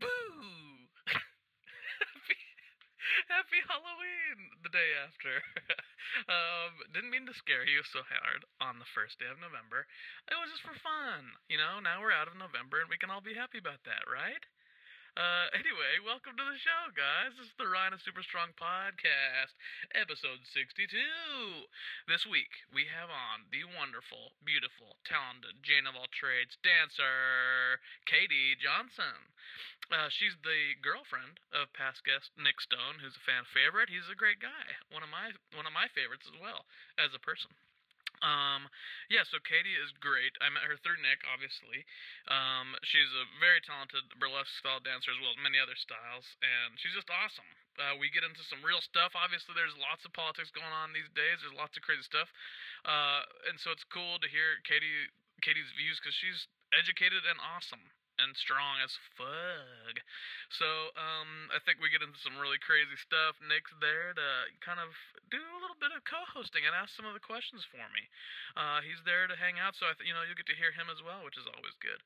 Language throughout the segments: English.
Boo! happy, happy Halloween the day after. um, didn't mean to scare you so hard on the first day of November. It was just for fun. You know, now we're out of November and we can all be happy about that, right? Uh, anyway, welcome to the show, guys. This is the Ryan Super Strong podcast, episode 62. This week, we have on the wonderful, beautiful, talented, Jane of all trades dancer, Katie Johnson. Uh, she's the girlfriend of past guest Nick Stone, who's a fan favorite. He's a great guy, one of my one of my favorites as well as a person. Um, yeah, so Katie is great. I met her through Nick, obviously. Um, she's a very talented burlesque style dancer as well as many other styles, and she's just awesome. Uh, we get into some real stuff. Obviously, there's lots of politics going on these days. There's lots of crazy stuff, uh, and so it's cool to hear Katie Katie's views because she's educated and awesome and strong as fuck. So, um, I think we get into some really crazy stuff. Nick's there to kind of do a little bit of co-hosting and ask some of the questions for me. Uh, he's there to hang out, so I th- you know you'll get to hear him as well, which is always good.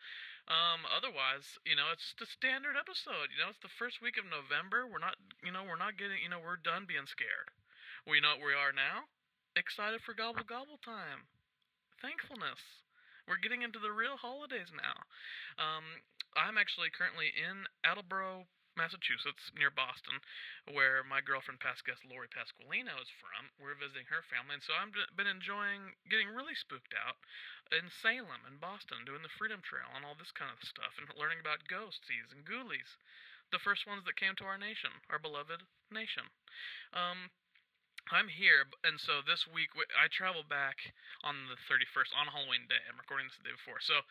Um, otherwise, you know, it's just a standard episode. You know, it's the first week of November. We're not, you know, we're not getting, you know, we're done being scared. We know what we are now. Excited for gobble gobble time. Thankfulness we're getting into the real holidays now. Um, I'm actually currently in Attleboro, Massachusetts, near Boston, where my girlfriend, past guest Lori Pasqualino, is from. We're visiting her family, and so I've been enjoying getting really spooked out in Salem and Boston, doing the Freedom Trail and all this kind of stuff, and learning about ghosties and ghoulies, the first ones that came to our nation, our beloved nation. Um, I'm here, and so this week I travel back on the 31st on Halloween Day. I'm recording this the day before, so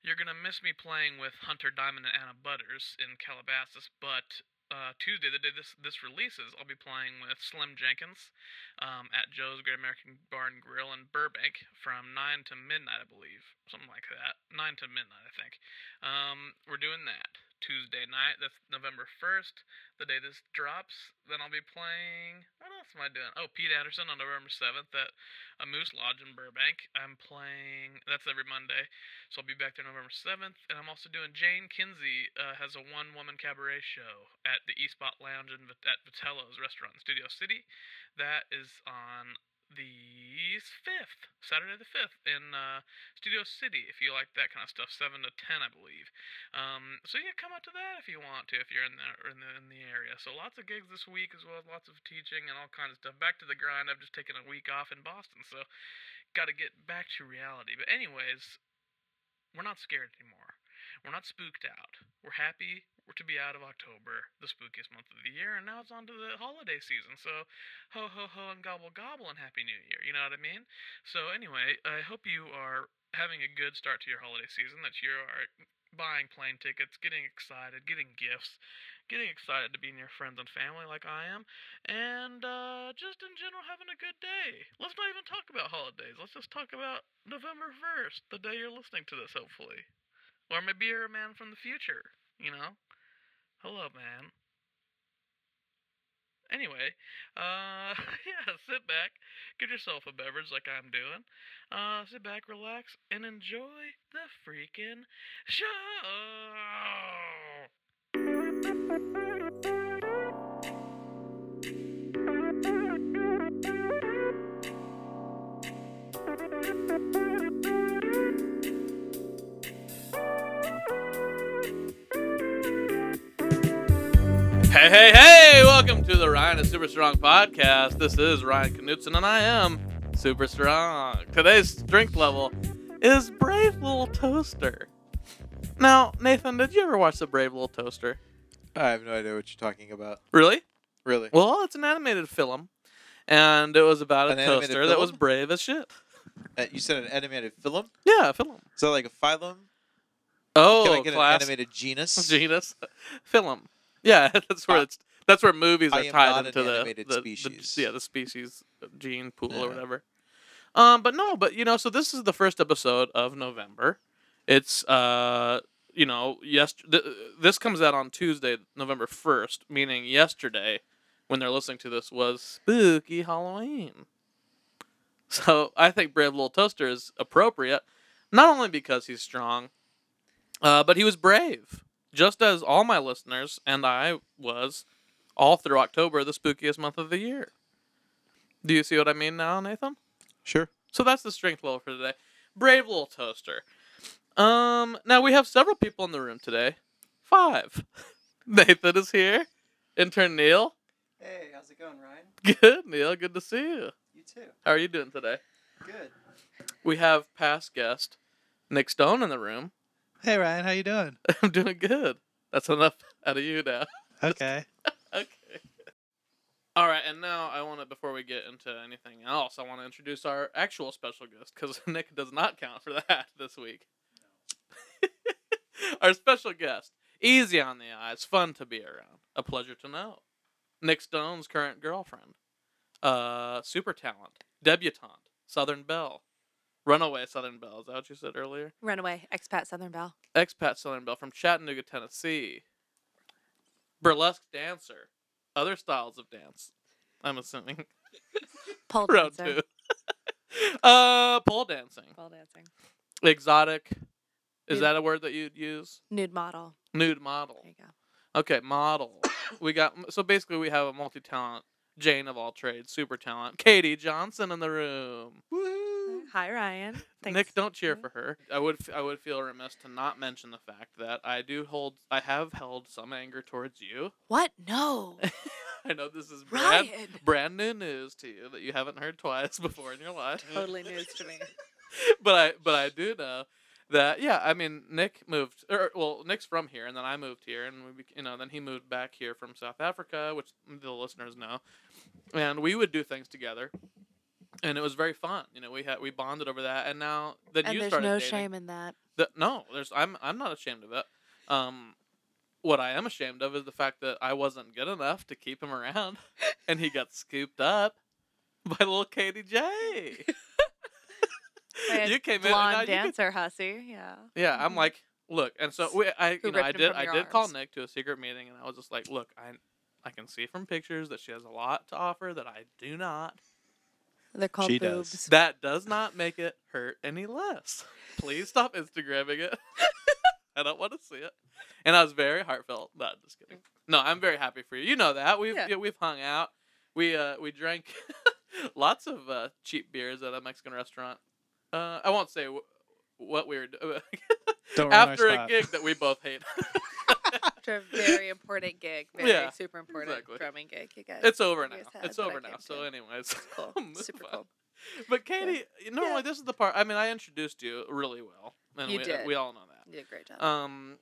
you're gonna miss me playing with Hunter Diamond and Anna Butters in Calabasas. But uh, Tuesday, the day this this releases, I'll be playing with Slim Jenkins um, at Joe's Great American Bar and Grill in Burbank from nine to midnight, I believe, something like that. Nine to midnight, I think. Um, we're doing that. Tuesday night. That's November 1st, the day this drops. Then I'll be playing. What else am I doing? Oh, Pete Anderson on November 7th at a Moose Lodge in Burbank. I'm playing. That's every Monday. So I'll be back there November 7th. And I'm also doing Jane Kinsey uh, has a one woman cabaret show at the E Spot Lounge in, at Vitello's restaurant in Studio City. That is on the 5th, Saturday the 5th, in uh, Studio City, if you like that kind of stuff, 7 to 10, I believe. Um, so yeah, come out to that if you want to, if you're in the, in the, in the area. So lots of gigs this week, as well as lots of teaching and all kinds of stuff. Back to the grind, I've just taken a week off in Boston, so got to get back to reality. But anyways, we're not scared anymore. We're not spooked out. We're happy to be out of October, the spookiest month of the year, and now it's on to the holiday season. So, ho ho ho and gobble gobble and Happy New Year. You know what I mean? So, anyway, I hope you are having a good start to your holiday season, that you are buying plane tickets, getting excited, getting gifts, getting excited to be near friends and family like I am, and uh, just in general having a good day. Let's not even talk about holidays. Let's just talk about November 1st, the day you're listening to this, hopefully. Or maybe you're a man from the future, you know? Hello, man. Anyway, uh, yeah, sit back, get yourself a beverage like I'm doing. Uh, sit back, relax, and enjoy the freaking show. Hey, hey, hey! Welcome to the Ryan is Super Strong podcast. This is Ryan Knutson, and I am super strong. Today's strength level is Brave Little Toaster. Now, Nathan, did you ever watch the Brave Little Toaster? I have no idea what you're talking about. Really? Really? Well, it's an animated film, and it was about a animated toaster that was brave as shit. Uh, you said an animated film? Yeah, a film. So like a phylum? Oh, Can I get class an animated genus? genus film. Yeah, that's where it's that's where movies I are am tied not an into the, animated the, the- species. yeah, the species gene pool Yeah. or whatever. Um, but no, but you know, so this is the first episode of November. It's uh, you know, yes, th- this comes out on Tuesday, November first, meaning yesterday, when they're listening to this was spooky Halloween. So I think Brave Little Toaster is appropriate, not only because he's strong, uh, but he was brave. Just as all my listeners and I was all through October, the spookiest month of the year. Do you see what I mean now, Nathan? Sure. So that's the strength level for today. Brave little toaster. Um, now we have several people in the room today. Five. Nathan is here. Intern Neil. Hey, how's it going, Ryan? Good, Neil. Good to see you. You too. How are you doing today? Good. We have past guest Nick Stone in the room. Hey Ryan, how you doing? I'm doing good. That's enough out of you now. Okay. okay. All right, and now I want to, before we get into anything else, I want to introduce our actual special guest because Nick does not count for that this week. our special guest, easy on the eyes, fun to be around, a pleasure to know. Nick Stone's current girlfriend, uh, super talent, debutante, Southern Belle, runaway Southern Belle. Is that what you said earlier? Runaway, expat Southern Belle. expat Southern Belle from Chattanooga, Tennessee. Burlesque dancer. Other styles of dance. I'm assuming. Pole Round dancer. two. uh, pole dancing. Pole dancing. Exotic. Is Nude- that a word that you'd use? Nude model. Nude model. There you go. Okay, model. we got so basically we have a multi-talent Jane of all trades, super talent, Katie Johnson in the room. Woohoo! Mm-hmm. Hi Ryan. Thanks. Nick, don't cheer mm-hmm. for her. I would f- I would feel remiss to not mention the fact that I do hold I have held some anger towards you. What? No. I know this is brand, Ryan. brand new news to you that you haven't heard twice before in your life. totally news to me. but I but I do know that yeah, I mean Nick moved or well Nick's from here and then I moved here and we you know then he moved back here from South Africa, which the listeners know. And we would do things together. And it was very fun. You know, we had we bonded over that and now then and you there's started no dating. shame in that. The, no, there's I'm I'm not ashamed of it. Um, what I am ashamed of is the fact that I wasn't good enough to keep him around, and he got scooped up by little Katie J. You came in blonde you could- dancer hussy. Yeah. yeah, I'm Mhm. like, look, and so we, I, Who you know, I did, I did call. Nick to a secret meeting, and I was just like, look, I, I can see from pictures that she has a lot to offer that I do not. They're called She does. boobs. That does not make it hurt any less. Please stop Instagramming it. I don't want to see it. And I was very heartfelt. No, just kidding. No, I'm very happy for you. You know that we've Yeah. yeah, we've hung out. We uh we drank lots of uh, cheap beers at a Mexican restaurant. Uh, I won't say wh- what we were doing Don't after a gig that we both hate. After a very important gig. Very Yeah, super important exactly. drumming gig. You guys. it's over now. had It's over now. So, anyways, cool. Super on. cool. But Katie, normally Yeah. this is the part. I mean, I introduced you really well, and You we, did. we all know that. You did a great job. Um,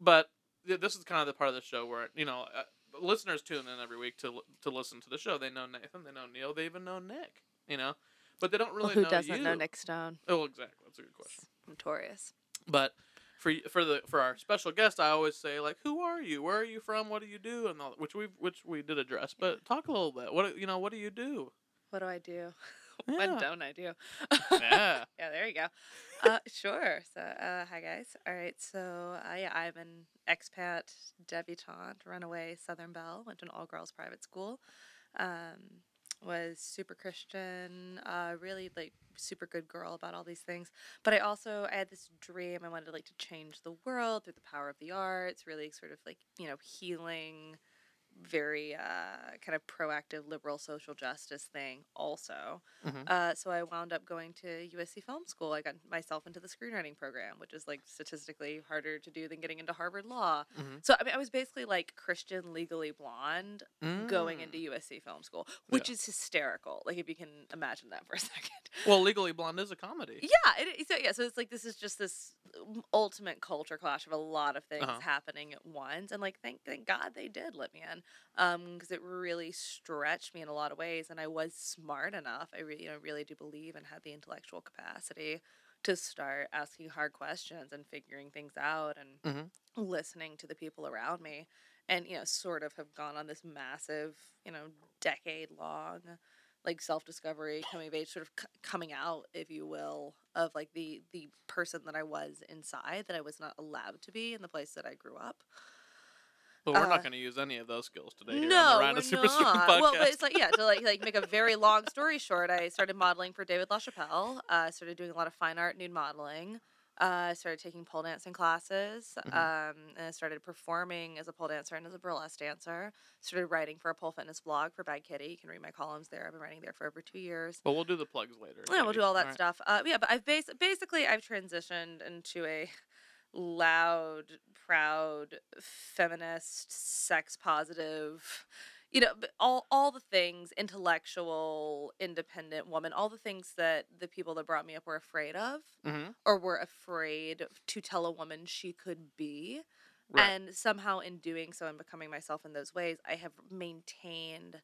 but th- this is kind of the part of the show where you know uh, listeners tune in every week to to listen to the show. They know Nathan, they know Neil, they even know Nick. You know, but they don't well, really who know doesn't you. know Nick Stone? Oh, exactly. That's a good question. Notorious. But for for the for our special guest, I always say like, "Who are you? Where are you from? What do you do?" And all, which we which we did address. But talk a little bit. What you know? What do you do? What do I do? Yeah. What don't I do? Yeah. yeah, there you go. Uh, sure. So, uh, hi guys. All right. So, I I'm an expat debutante, runaway Southern Belle. Went to an all girls private school. Um, was super Christian. Uh, really like super good girl about all these things. But I also I had this dream. I wanted like to change the world through the power of the arts. Really sort of like you know healing. Very uh, kind of proactive liberal social justice thing, also. Mhm. Uh, so I wound up going to USC Film School. I got myself into the screenwriting program, which is like statistically harder to do than getting into Harvard Law. Mhm. So I mean, I was basically like Christian legally blonde going into Mm. USC Film School, which is hysterical. Like if you can imagine that for a second. Well, Legally Blonde is a comedy. Yeah, it, so yeah, so it's like this is just this ultimate culture clash of a lot of things Uh-huh. happening at once, and like thank thank God they did let me in, um, because it really stretched me in a lot of ways, and I was smart enough. I really, you know, really do believe and had the intellectual capacity to start asking hard questions and figuring things out and Mhm. listening to the people around me, and you know, sort of have gone on this massive, you know, decade long like self discovery, coming of age, sort of c- coming out, if you will, of like the the person that I was inside that I was not allowed to be in the place that I grew up. But we're Uh, not going to use any of those skills today. Here no, on the we're not. podcast. Well, but it's like yeah, to like like make a very long story short, I started modeling for David LaChapelle. Uh, I started doing a lot of fine art nude modeling. Uh, I started taking pole dancing classes. Mhm. Um, and I started performing as a pole dancer and as a burlesque dancer. Started writing for a pole fitness blog for Bad Kitty. You can read my columns there. I've been writing there for over two years. Well, we'll do the plugs later. Yeah, we'll do all that stuff. Uh, yeah, but I've bas- basically I've transitioned into a loud, proud, feminist, sex positive, you know, all all the things, intellectual, independent woman, all the things that the people that brought me up were afraid of Mhm. or were afraid to tell a woman she could be. Right. And somehow in doing so and becoming myself in those ways, I have maintained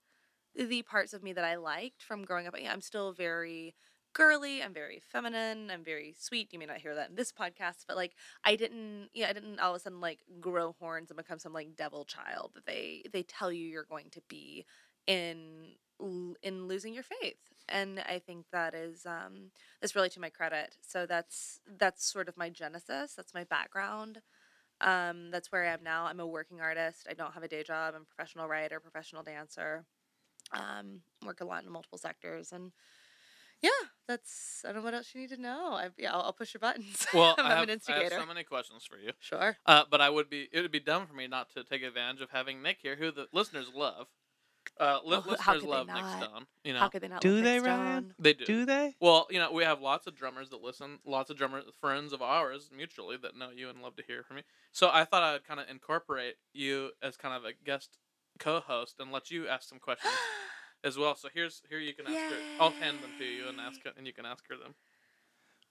the parts of me that I liked from growing up. Yeah, I'm still very girly, I'm very feminine, I'm very sweet. You may not hear that in this podcast, but like I didn't yeah, I didn't all of a sudden like grow horns and become some like devil child that they they tell you you're going to be in in losing your faith. And I think that is um that's really to my credit. So that's that's sort of my genesis, that's my background. Um, that's where I am now. I'm a working artist. I don't have a day job. I'm a professional writer, professional dancer. Um, work a lot in multiple sectors, and yeah, that's. I don't know what else you need to know. I, yeah, I'll, I'll push your buttons. Well, I'm I have, an I have so many questions for you. Sure. Uh, but I would be it would be dumb for me not to take advantage of having Nick here, who the listeners love. Uh, li- Oh, listeners they love Nick? Stone. You know How could they not? Do love they, Nick Ryan? They do. Do they? Well, you know, we have lots of drummers that listen, lots of drummer friends of ours mutually that know you and love to hear from you. So I thought I would kind of incorporate you as kind of a guest co-host and let you ask some questions as well. So here's here you can ask her. I'll hand them to you and ask and you can ask her them.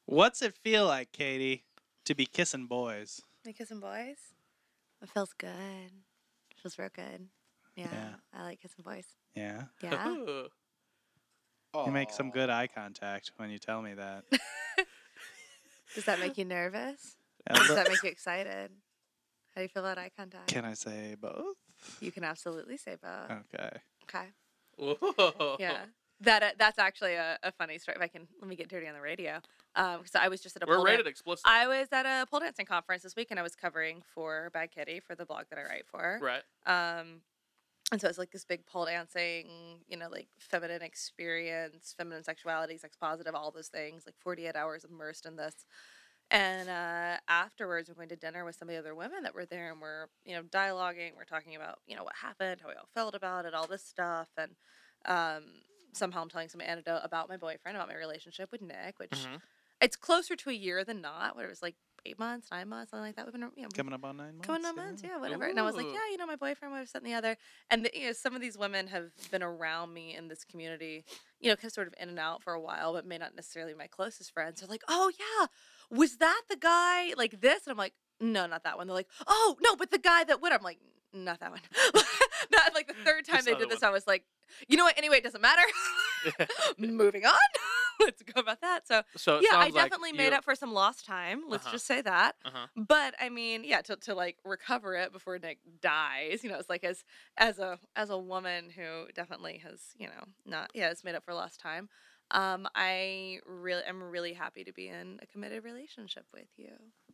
What's it feel like, Katie, to be kissing boys? Me kissing boys. It feels good. feels real good. Yeah, Yeah. I like kissing boys. Yeah. Yeah. You make some good eye contact when you tell me that. Does that make you nervous? Or does that make you excited? How do you feel about eye contact? Can I say both? You can absolutely say both. Okay. Okay. Whoa. Yeah. That uh, that's actually a, a funny story. If I can let me get dirty on the radio. Um, because I was just at a We're dan- rated explicit. I was at a pole dancing conference this week, and I was covering for Bad Kitty for the blog that I write for. right. Um, and so it's like this big pole dancing, you know, like feminine experience, feminine sexuality, sex positive, all those things, like 48 hours immersed in this. And uh, afterwards, we're going to dinner with some of the other women that were there, and we're, you know, dialoguing. We're talking about, you know, what happened, how we all felt about it, all this stuff. And um, somehow I'm telling some anecdote about my boyfriend, about my relationship with Nick, which Mhm. it's closer to a year than not, where it was like eight months, nine months, something like that. We've been, you know, Coming up on nine months. Coming on months, yeah, whatever. And I was like, yeah, you know, my boyfriend, whatever, something the other. And the, you know, some of these women have been around me in this community, you know, kind of sort of in and out for a while, but may not necessarily be my closest friends. They're like, oh yeah, was that the guy like this? And I'm like, no, not that one. They're like, oh no, but the guy that would. I'm like, not that one. not like the third time This they did this, one. I was like, you know what? Anyway, it doesn't matter. Moving on. Let's go about that. So So yeah, I sounds like definitely made up for some lost time. Let's Uh-huh. just say that. Uh-huh. But I mean, yeah, to, to like recover it before Nick dies, you know, it's like as as a as a woman who definitely has, you know, not yeah, has made up for lost time. Um, I really am really happy to be in a committed relationship with you.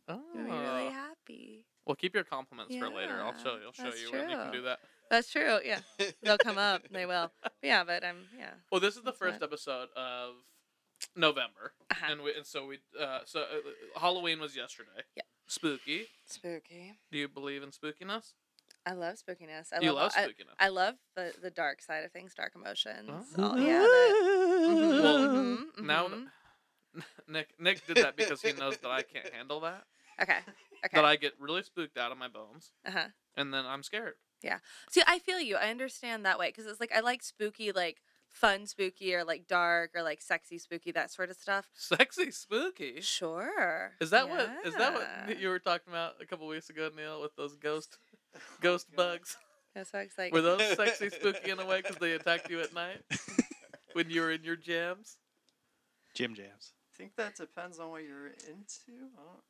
Oh. I'm really happy. Well, keep your compliments for later. I'll show you. I'll show that's you when you can do that. That's true. Yeah, they'll come up. They will. But yeah, but I'm yeah. Well, this is the That's first right. episode of November, Uh-huh. and we and so we uh, so uh, Halloween was yesterday. Yeah. Spooky. Spooky. Do you believe in spookiness? I love spookiness. I you love, love I, spookiness. I love the the dark side of things, dark emotions. Oh. All, yeah. The, Well, mhm, now mhm. Nick Nick did that because he knows that I can't handle that. Okay. Okay. That I get really spooked out of my bones, uh huh. and then I'm scared. Yeah. See, I feel you. I understand that way because it's like I like spooky, like fun spooky, or like dark, or like sexy spooky, that sort of stuff. Sexy spooky. Sure. Is that what is that what you were talking about a couple weeks ago, Neil, with those ghost ghost bugs? That's so exciting. Were those sexy spooky in a way because they attacked you at night when you were in your jams? Jim jams. I think that depends on what you're into. I don't-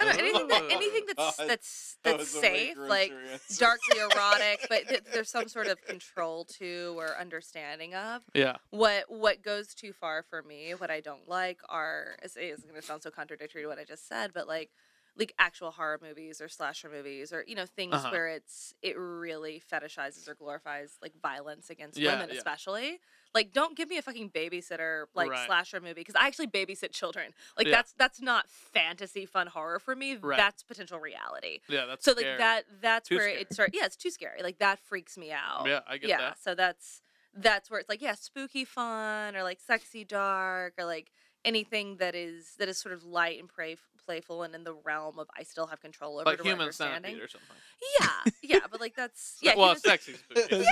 I don't know, anything that Oh. anything that's God, that's That that's was a way safe, grosser like answer. darkly erotic, but th- there's some sort of control to or understanding of. Yeah. What what goes too far for me, what I don't like are is it's going to sound so contradictory to what I just said, but like like actual horror movies or slasher movies or you know things Uh-huh. where it's it really fetishizes or glorifies like violence against Yeah, women yeah. especially like don't give me a fucking babysitter like Right. slasher movie because i actually babysit children like Yeah. that's that's not fantasy fun horror for me Right. that's potential reality Yeah, that's so scary. like that that's Too where scary. it starts yeah it's too scary like that freaks me out Yeah, I get yeah that. so that's that's where it's like yeah spooky fun or like sexy dark or like anything that is that is sort of light and pray, playful and in the realm of i still have control over Like to human we're centipede or something. yeah yeah but like that's yeah well, human- sexy yeah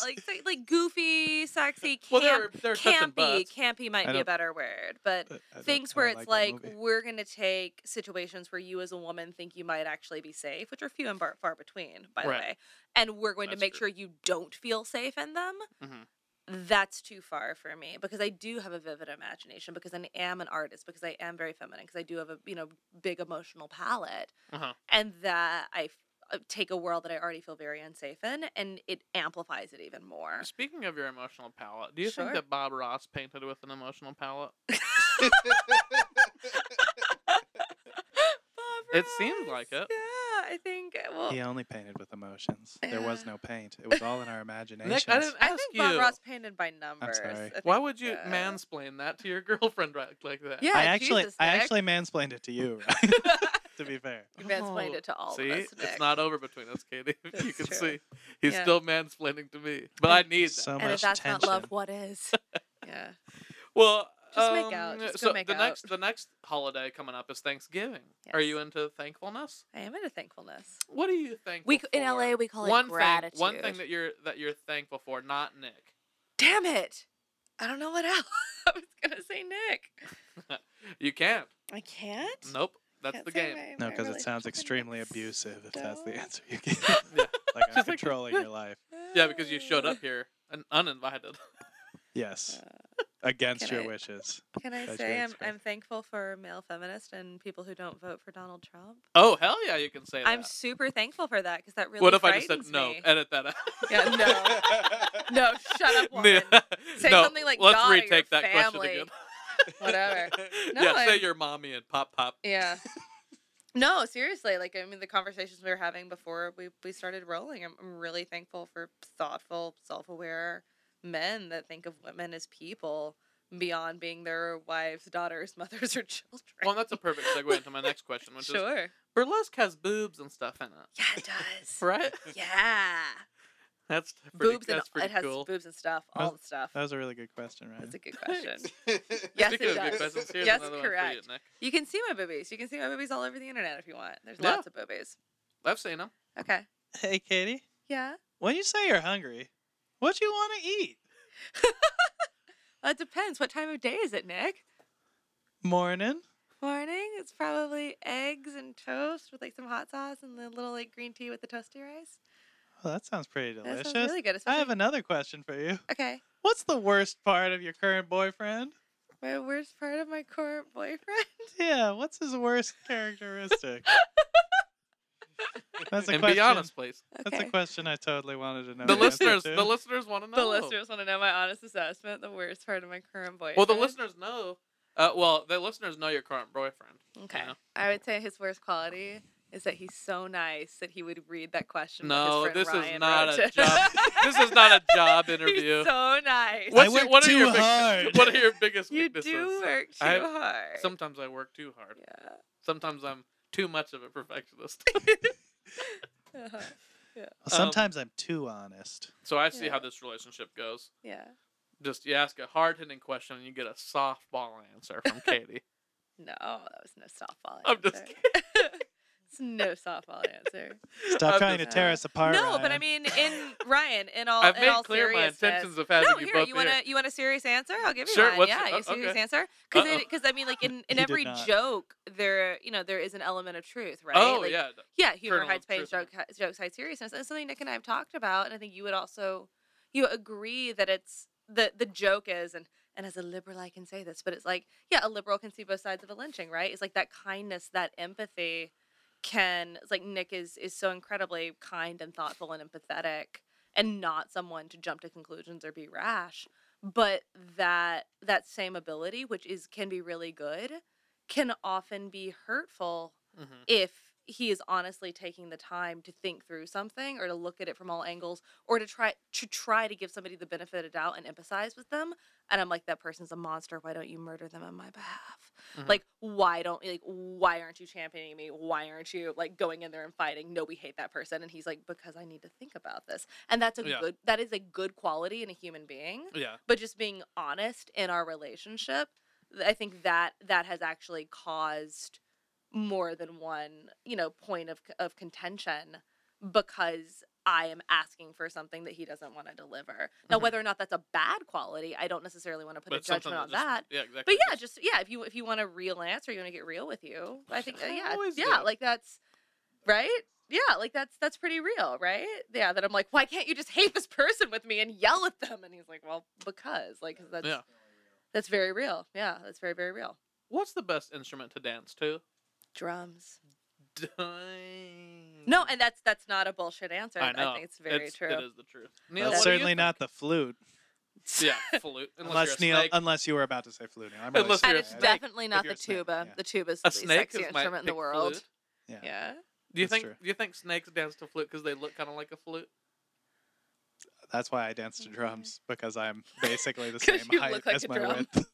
like se- like goofy sexy camp, well, they're they're campy campy might be a better word but But I don't- things where it's like like, we're going to take situations where you as a woman think you might actually be safe which are few and bar- far between by Right. the way and we're going That's to make true. sure you don't feel safe in them Mhm. That's too far for me because i do have a vivid imagination because i am an artist because i am very feminine because i do have a you know big emotional palette Uh-huh. and that i f- uh, take a world that i already feel very unsafe in and it amplifies it even more Speaking of your emotional palette, do you Sure. think that Bob Ross painted with an emotional palette? It seemed like it. yeah i think well He only painted with emotions. There was no paint. It was all in our imagination. Nick, I didn't I think you. Bob Ross painted by numbers. I'm sorry. I Why would you uh, mansplain that to your girlfriend right like that? Yeah, I actually, Jesus, I Nick. actually mansplained it to you. Right? to be fair. You mansplained Oh, it to all See, of us. it's not over between us, Katie. you can true. see he's Yeah. still mansplaining to me, but I need that. So And if that's tension. not love, what is? yeah. Well, Just make um, out, just so go make the out. next the next holiday coming up is Thanksgiving. Are you into thankfulness? I am into thankfulness. What are you thankful We for? in LA we call it one gratitude. Thing, one thing that you're that you're thankful for, not Nick. Damn it! I don't know what else. I was gonna say Nick. You can't. I can't. Nope. That's Can't the game. my- No, because it sounds extremely Nick's abusive if that's the answer you give. Yeah. like I'm Just like- controlling your life. Yeah, because you showed up here un- uninvited. Yes. Uh, Against can your I- wishes. Can I say I'm. I'm thankful for male feminists and people who don't vote for Donald Trump? Oh hell yeah, you can say that. I'm super thankful for that because that really what if I just said no? me. Edit that out. Yeah, no. No, shut up, woman. Say no, something like let's God or your retake that family. question again. Whatever. No, yeah, say I'm- your mommy and pop pop. Yeah. No, seriously. Like I mean, the conversations we were having before we we started rolling. I'm, I'm really thankful for thoughtful, self-aware men that think of women as people beyond being their wives, daughters, mothers, or children. Well, that's a perfect segue into my next question, which is sure. burlesque has boobs and stuff in it, Yeah, it does. right? Yeah. That's pretty, boobs and that's pretty it has cool. boobs and stuff. That All the stuff. That was a really good question, right? That's a good question. Speaking Yes, of it good does. questions, Yes, another one for you, correct. Nick. You can see my boobies. You can see my boobies all over the internet if you want. There's Yeah. lots of boobies. I've seen them. Okay. Hey, Katie. Yeah. When you say you're hungry, what you want to eat? Well, it depends. What time of day is it, Nick? Morning. Morning. It's probably eggs and toast with like some hot sauce and the little like green tea with the toasty rice. Oh, that sounds pretty delicious. That sounds really good. I have another question for you. Okay. What's the worst part of your current boyfriend? My worst part of my current boyfriend. Yeah, what's his worst characteristic? That's a and question. be honest, please. That's a question I totally wanted to know. The the listeners, to. the listeners want to know. The listeners want to know my honest assessment. The worst part of my current boyfriend. Well, the listeners know. Uh, well, the listeners know your current boyfriend. you Okay. know. I would say his worst quality is that he's so nice that he would read that question. that No, his friend this is not a to- job- this is not a job interview. He's so nice. What- What's work your, what are too your big- hard. what are your biggest You weaknesses? do work too I- hard. Sometimes I work too hard. Yeah. Sometimes I'm too much of a perfectionist. Uh-huh. Well, Um, sometimes I'm too honest. so I see Yeah. how this relationship goes. Yeah. Just you ask a hard hitting question and you get a softball answer from Katie. No, that was no softball I'm just answer. It's no softball answer. Stop I'm trying to tear us apart. no, but I mean, in Ryan, in all, I've in made all clear my seriousness. intentions of having no, you here, both you want here. a you want a serious answer? I'll give you Sure, one. what's yeah, your- a oh, serious okay. answer. Because because I mean, like in, in He every joke, there you know there is an element of truth, right? Oh Like, yeah, yeah, humor kernel hides pain, joke, jokes hide seriousness. And it's something Nick and I have talked about, and I think you would also you agree that it's the the joke is and and as a liberal I can say this, but it's like yeah, a liberal can see both sides of a lynching, right? It's like that kindness, that empathy can like Nick is is so incredibly kind and thoughtful and empathetic and not someone to jump to conclusions or be rash but that that same ability which is can be really good can often be hurtful Mhm. if he is honestly taking the time to think through something or to look at it from all angles or to try to try to give somebody the benefit of doubt and empathize with them and i'm like that person's a monster why don't you murder them on my behalf Mhm. like why don't like why aren't you championing me why aren't you like going in there and fighting no we hate that person and he's like because i need to think about this and that's a Yeah. good that is a good quality in a human being Yeah. but just being honest in our relationship i think that that has actually caused more than one you know point of of contention because i am asking for something that he doesn't want to deliver now Mhm. whether or not that's a bad quality i don't necessarily want to put But a judgment on just- that Yeah, exactly. but yeah just yeah if you if you want a real answer you want to get real with you i think uh, yeah always yeah do. like that's right yeah like that's that's pretty real right yeah that i'm like why can't you just hate this person with me and yell at them and he's like well because like that's Yeah. that's very real yeah that's very very real What's the best instrument to dance to? Drums Dang. no and that's that's not a bullshit answer I know. think it's very It's- true It is the truth. Neil, That's what do you certainly not the flute. Yeah, flute. Unless, Unless you're Neil, unless you were about to say flute. Neil. I'm really Unless and you're it's definitely not the tuba yeah. the tuba is the snake sexiest instrument in the world flute. Yeah. yeah Do you That's think true. do you think snakes dance to flute because they look kind of like a flute? That's why I dance to mm-hmm. drums because I'm basically the same height like as my drum. width.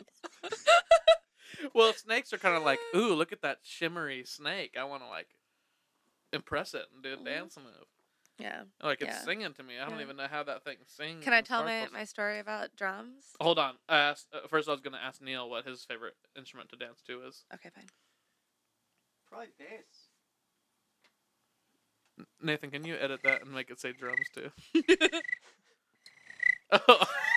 Well, snakes are kind of like, ooh, look at that shimmery snake. I want to like impress it and do a Mhm. dance move. yeah Like it's Yeah. singing to me. I don't Yeah. even know how that thing sings. can i tell my, my story about drums Hold on. I asked, uh, first, I was gonna ask Neil what his favorite instrument to dance to is. okay fine Probably bass. Nathan, can you edit that and make it say drums too? oh,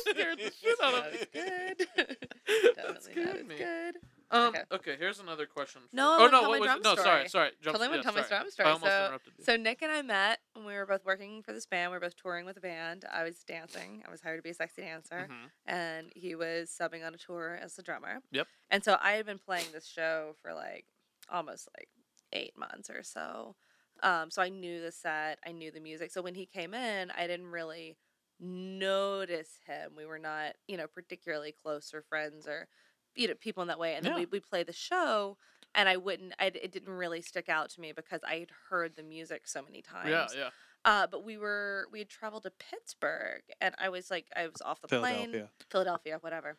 scared the shit out of me. good. Definitely that scared was me. good. Um, Okay. okay. here's another question. for- No, oh no, what was drum it? No, sorry, sorry. Drum, Totally yeah, tell my sorry. drum I story. almost So- interrupted you. So Nick and I met when we were both working for this band. We were both touring with a band. I was dancing. I was hired to be a sexy dancer, Mhm. and he was subbing on a tour as the drummer. Yep. And so I had been playing this show for like almost like eight months or so. Um, so I knew the set. I knew the music. So when he came in, I didn't really notice him. We were not, you know, particularly close or friends or you know people in that way. And then Yeah. we we play the show, and I wouldn't. I, it didn't really stick out to me because I had heard the music so many times. Yeah, yeah. Uh, but we were we had traveled to Pittsburgh, and I was like, I was off the plane, Philadelphia. Philadelphia, whatever.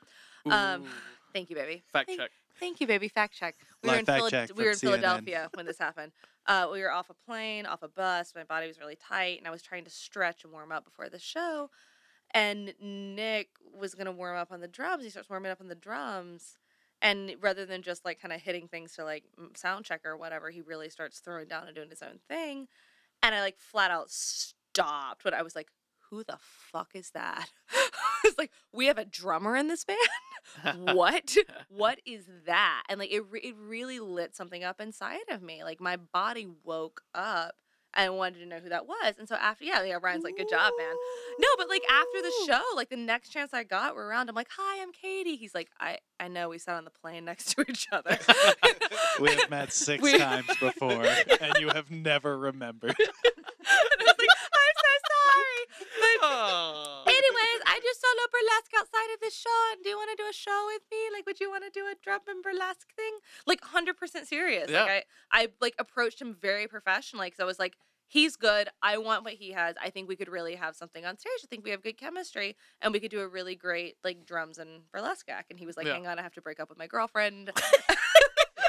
Um, Thank you, baby. fact Thank- check. Thank you, baby. Fact check. We were in, Phila- we were in CNN. Philadelphia when this happened. Uh, we were off a plane, off a bus. My body was really tight, and I was trying to stretch and warm up before the show. And Nick was gonna warm up on the drums. He starts warming up on the drums, and rather than just like kind of hitting things to like sound check or whatever, he really starts throwing down and doing his own thing. And I like flat out stopped. when I was like, "Who the fuck is that?" it's like, "We have a drummer in this band." what? What is that? And like it, re- it really lit something up inside of me. Like my body woke up and wanted to know who that was. And so after yeah yeah ryan's like good job man. No but like after the show like the next chance i got we're around i'm like hi i'm katie. He's like i i know we sat on the plane next to each other. We have met six We- times before, and you have never remembered. and i was like i'm so sorry but Oh. Anyways, I just solo burlesque outside of this show. And do you want to do a show with me? Like, would you want to do a drum and burlesque thing? Like, hundred percent serious. Yeah. Like, I, I like approached him very professionally because I was like, he's good. I want what he has. I think we could really have something on stage. I think we have good chemistry, and we could do a really great like drums and burlesque act. And he was like, Yeah. hang on, I have to break up with my girlfriend.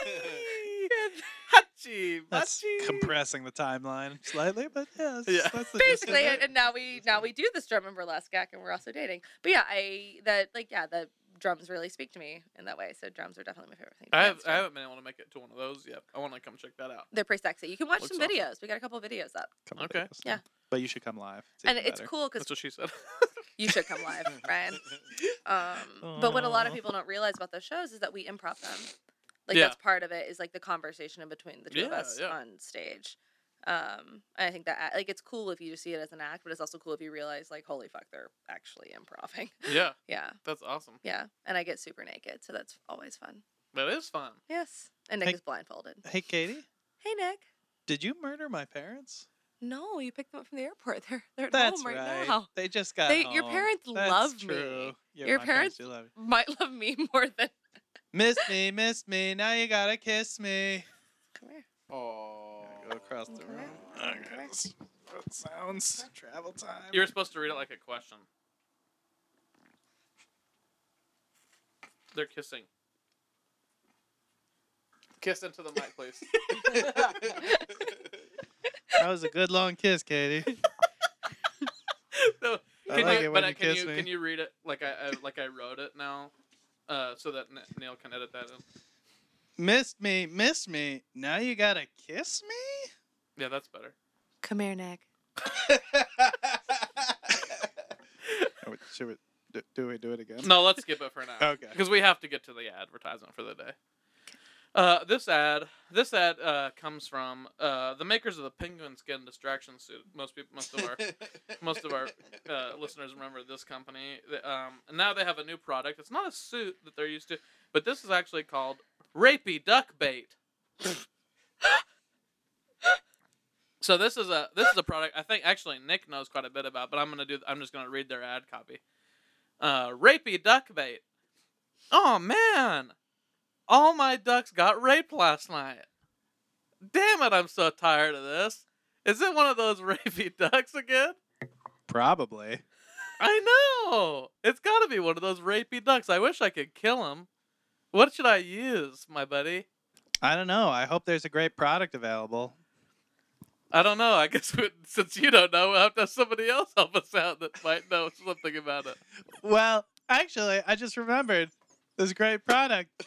Hachi, That's machi. compressing the timeline slightly, but yeah, that's, Yeah. that's the gist of Basically, it. and now we now we do this drum and burlesque act, and we're also dating. But yeah, I that like yeah the drums really speak to me in that way. So drums are definitely my favorite thing. I, have, I haven't been able to make it to one of those yet. I want to come check that out. They're pretty sexy. You can watch Looks some awesome. videos. We got a couple videos up, Come on, Okay. videos. Yeah. But you should come live. and it's better. cool because That's what she said. you should come live, Ryan. Um, but what a lot of people don't realize about those shows is that we improv them. Like Yeah. that's part of it is like the conversation in between the two of us yeah. on stage. Um, and I think that like it's cool if you just see it as an act, but it's also cool if you realize like, holy fuck, they're actually improving. yeah, yeah, that's awesome. yeah. And I get super naked, so that's always fun. That is fun. Yes, and Nick Hey- is blindfolded. Hey, Katie, Hey, Nick. did you murder my parents? No, you picked them up from the airport. They're they're at That's home right, right. now. They just got They- your parents That's love me. Yeah, Your my parents- do love you. Might love me more than Miss me, miss me. Now you gotta kiss me. Come here. Oh. Go across the room. Okay. Okay. That sounds travel time. You're supposed to read it like a question. They're kissing. Kiss into the mic, please. That was a good long kiss, Katie. no, I can like you, it but when uh, you can kiss you me. can you read it like I, I like I wrote it now, uh, so that N- Neil can edit that in. Missed me, missed me. Now you gotta kiss me? Yeah, that's better. Come here, Nick. Oh, Should we do, do we do it again? No, let's skip it for now. Okay. Because we have to get to the advertisement for the day. Uh, this ad, this ad uh, comes from uh, the makers of the penguin skin distraction suit. Most people, most of our, most of our uh, listeners remember this company. Um, and now they have a new product. It's not a suit that they're used to, but this is actually called Rapey Duck Bait. so this is a this is a product I think actually Nick knows quite a bit about, but I'm gonna do I'm just gonna read their ad copy. Uh, rapey duck bait. Oh man, all my ducks got raped last night. Damn it, I'm so tired of this. Is it one of those rapey ducks again? Probably. I know. It's got to be one of those rapey ducks. I wish I could kill him. What should I use, my buddy? I don't know. I hope there's a great product available. I don't know. I guess we- since you don't know, we'll have to have somebody else help us out that might know something about it. Well, actually, I just remembered this great product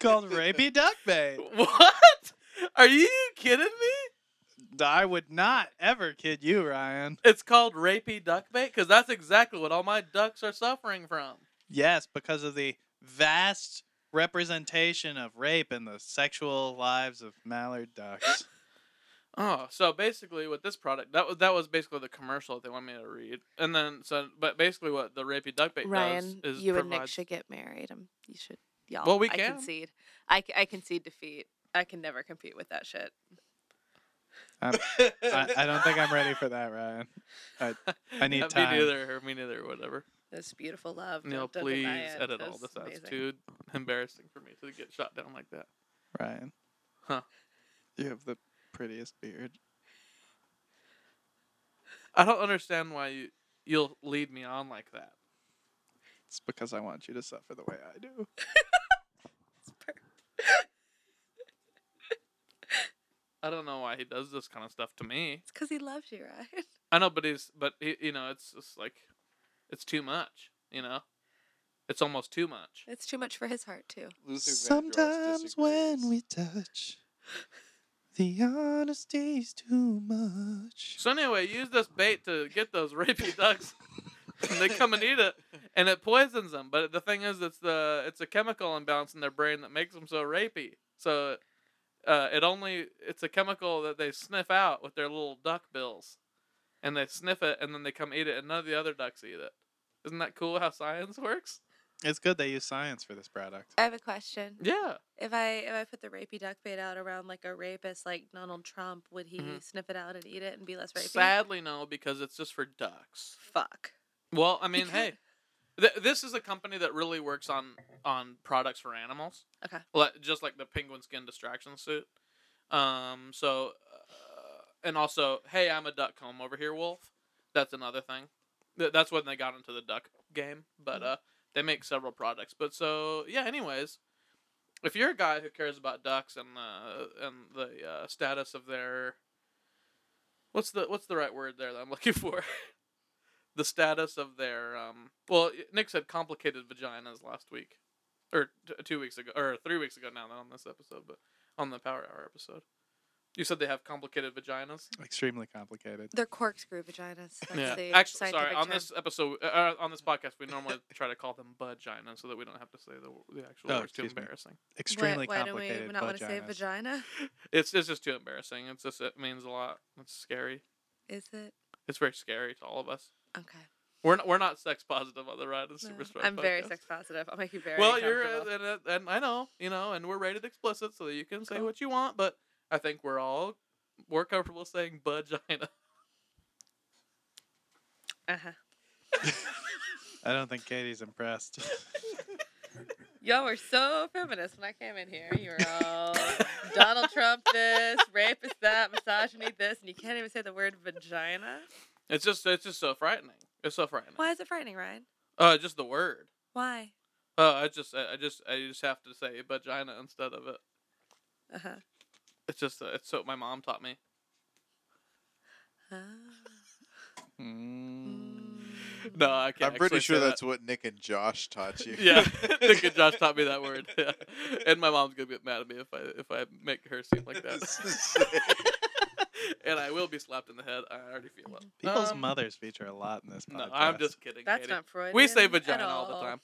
called Rapey Duck Bait. What? Are you kidding me? I would not ever kid you, Ryan. It's called rapey duck bait because that's exactly what all my ducks are suffering from. Yes, because of the vast representation of rape in the sexual lives of mallard ducks. Oh, so basically, with this product, that was that was basically the commercial that they want me to read, and then so, but basically, what the rapey duck bait Ryan, does is you and Nick should get married. Um, you should. Y'all. Well, we I can. concede. I, c- I concede defeat. I can never compete with that shit. I, I don't think I'm ready for that, Ryan. I, I need Yeah, time. Me neither. Or me neither. Whatever. This beautiful love. Neil, don't- don't please deny it. edit all That's this out. It's too embarrassing for me to get shot down like that. Ryan. Huh. You have the prettiest beard. I don't understand why you you'll lead me on like that. It's because I want you to suffer the way I do. I don't know why he does this kind of stuff to me. It's because he loves you, right? I know, but he's but he, you know, it's just like it's too much. You know, it's almost too much. It's too much for his heart too. Luther Sometimes when we touch, the honesty's too much. So anyway, use this bait to get those rapey ducks. and they come and eat it, and it poisons them. But the thing is, it's the it's a chemical imbalance in their brain that makes them so rapey. So, uh, it only it's a chemical that they sniff out with their little duck bills, and they sniff it, and then they come eat it, and none of the other ducks eat it. Isn't that cool how science works? It's good they use science for this product. I have a question. Yeah. If I if I put the rapey duck bait out around like a rapist like Donald Trump, would he Mhm. sniff it out and eat it and be less rapey? Sadly, no, because it's just for ducks. Fuck. Well, I mean, hey, th- this is a company that really works on on products for animals. Okay. Like, just like the penguin skin distraction suit. Um. So, uh, and also, hey, I'm a duck comb over here, Wolf. That's another thing. Th- that's when they got into the duck game. But uh, they make several products. But so yeah. Anyways, if you're a guy who cares about ducks and the and the uh, status of their what's the what's the right word there that I'm looking for? the status of their um well nick said complicated vaginas last week or t- two weeks ago or three weeks ago now not on this episode but on the power hour episode you said they have complicated vaginas Extremely complicated. They're corkscrew vaginas. That's yeah the actually sorry on term. this episode uh, uh, on this podcast we normally try to call them vaginas so that we don't have to say the, the actual Oh, words too excuse me. embarrassing Extremely why, why don't we complicated. not want to say vagina? it's, it's just too embarrassing it's just it means a lot it's scary Is it? it's very scary to all of us Okay. we're not, we're not sex positive on the Ride and No, Super Strong I'm very sex positive. I'll make you very well, you're uncomfortable. uh, and, and I know, you know, and we're rated explicit, so that you can say Cool. what you want. But I think we're all more comfortable saying vagina. Uh-huh. I don't think Katie's impressed. Y'all were so feminist when I came in here. You were all Donald Trump this, rapist that, misogyny this, and you can't even say the word vagina. It's just it's just so frightening. It's so frightening. Why is it frightening, Ryan? Uh, just the word. Why? Uh, I just I I just I just have to say vagina instead of it. Uh huh. It's just uh, it's what my mom taught me. Ah. Mm. No, I can't. I'm pretty sure say that. that's what Nick and Josh taught you. Yeah, Nick and Josh taught me that word. Yeah. And my mom's gonna get mad at me if I if I make her seem like that. and I will be slapped in the head. I already feel it. People's Um, mothers feature a lot in this podcast. No, I'm just kidding. That's Katie. not Freudian. We say vagina all the time.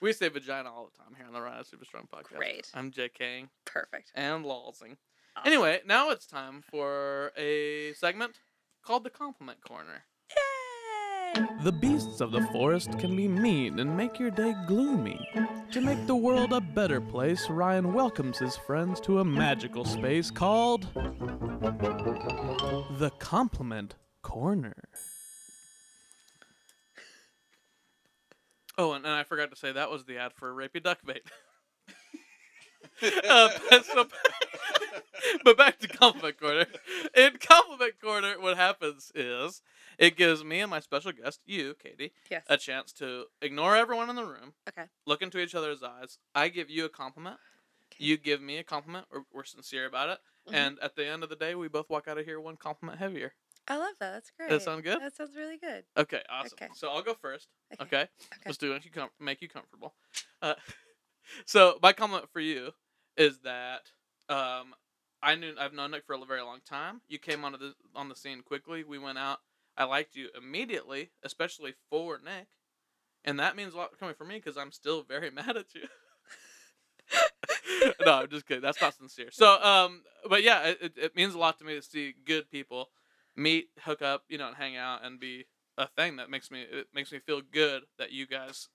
We say vagina all the time here on the Ryan Super Strong podcast. Great. I'm JKing Perfect. and lolzing. Awesome. Anyway, now it's time for a segment called the Compliment Corner. Yay! The beasts of the forest can be mean and make your day gloomy. To make the world a better place, Ryan welcomes his friends to a magical space called the Compliment Corner. Oh, and, and I forgot to say that was the ad for Rapey Duck Bait. uh, but, so- but back to compliment corner. In compliment corner, what happens is it gives me and my special guest, you, Katie, Yes. a chance to ignore everyone in the room, Okay. look into each other's eyes. I give you a compliment. Okay. You give me a compliment. We're, we're sincere about it. Mhm. And at the end of the day, we both walk out of here one compliment heavier. I love that. That's great. That sound good? That sounds really good. Okay, awesome. Okay. So I'll go first. Okay. Okay. Okay. Let's do it. You com- make you comfortable. Uh, so my compliment for you is that um, I knew I've known Nick for a very long time. You came onto the on the scene quickly. We went out. I liked you immediately, especially for Nick, and that means a lot coming from me because I'm still very mad at you. no, I'm just kidding. That's not sincere. So, um, but yeah, it, it, means a lot to me to see good people meet, hook up, you know, and hang out and be a thing that makes me it makes me feel good that you guys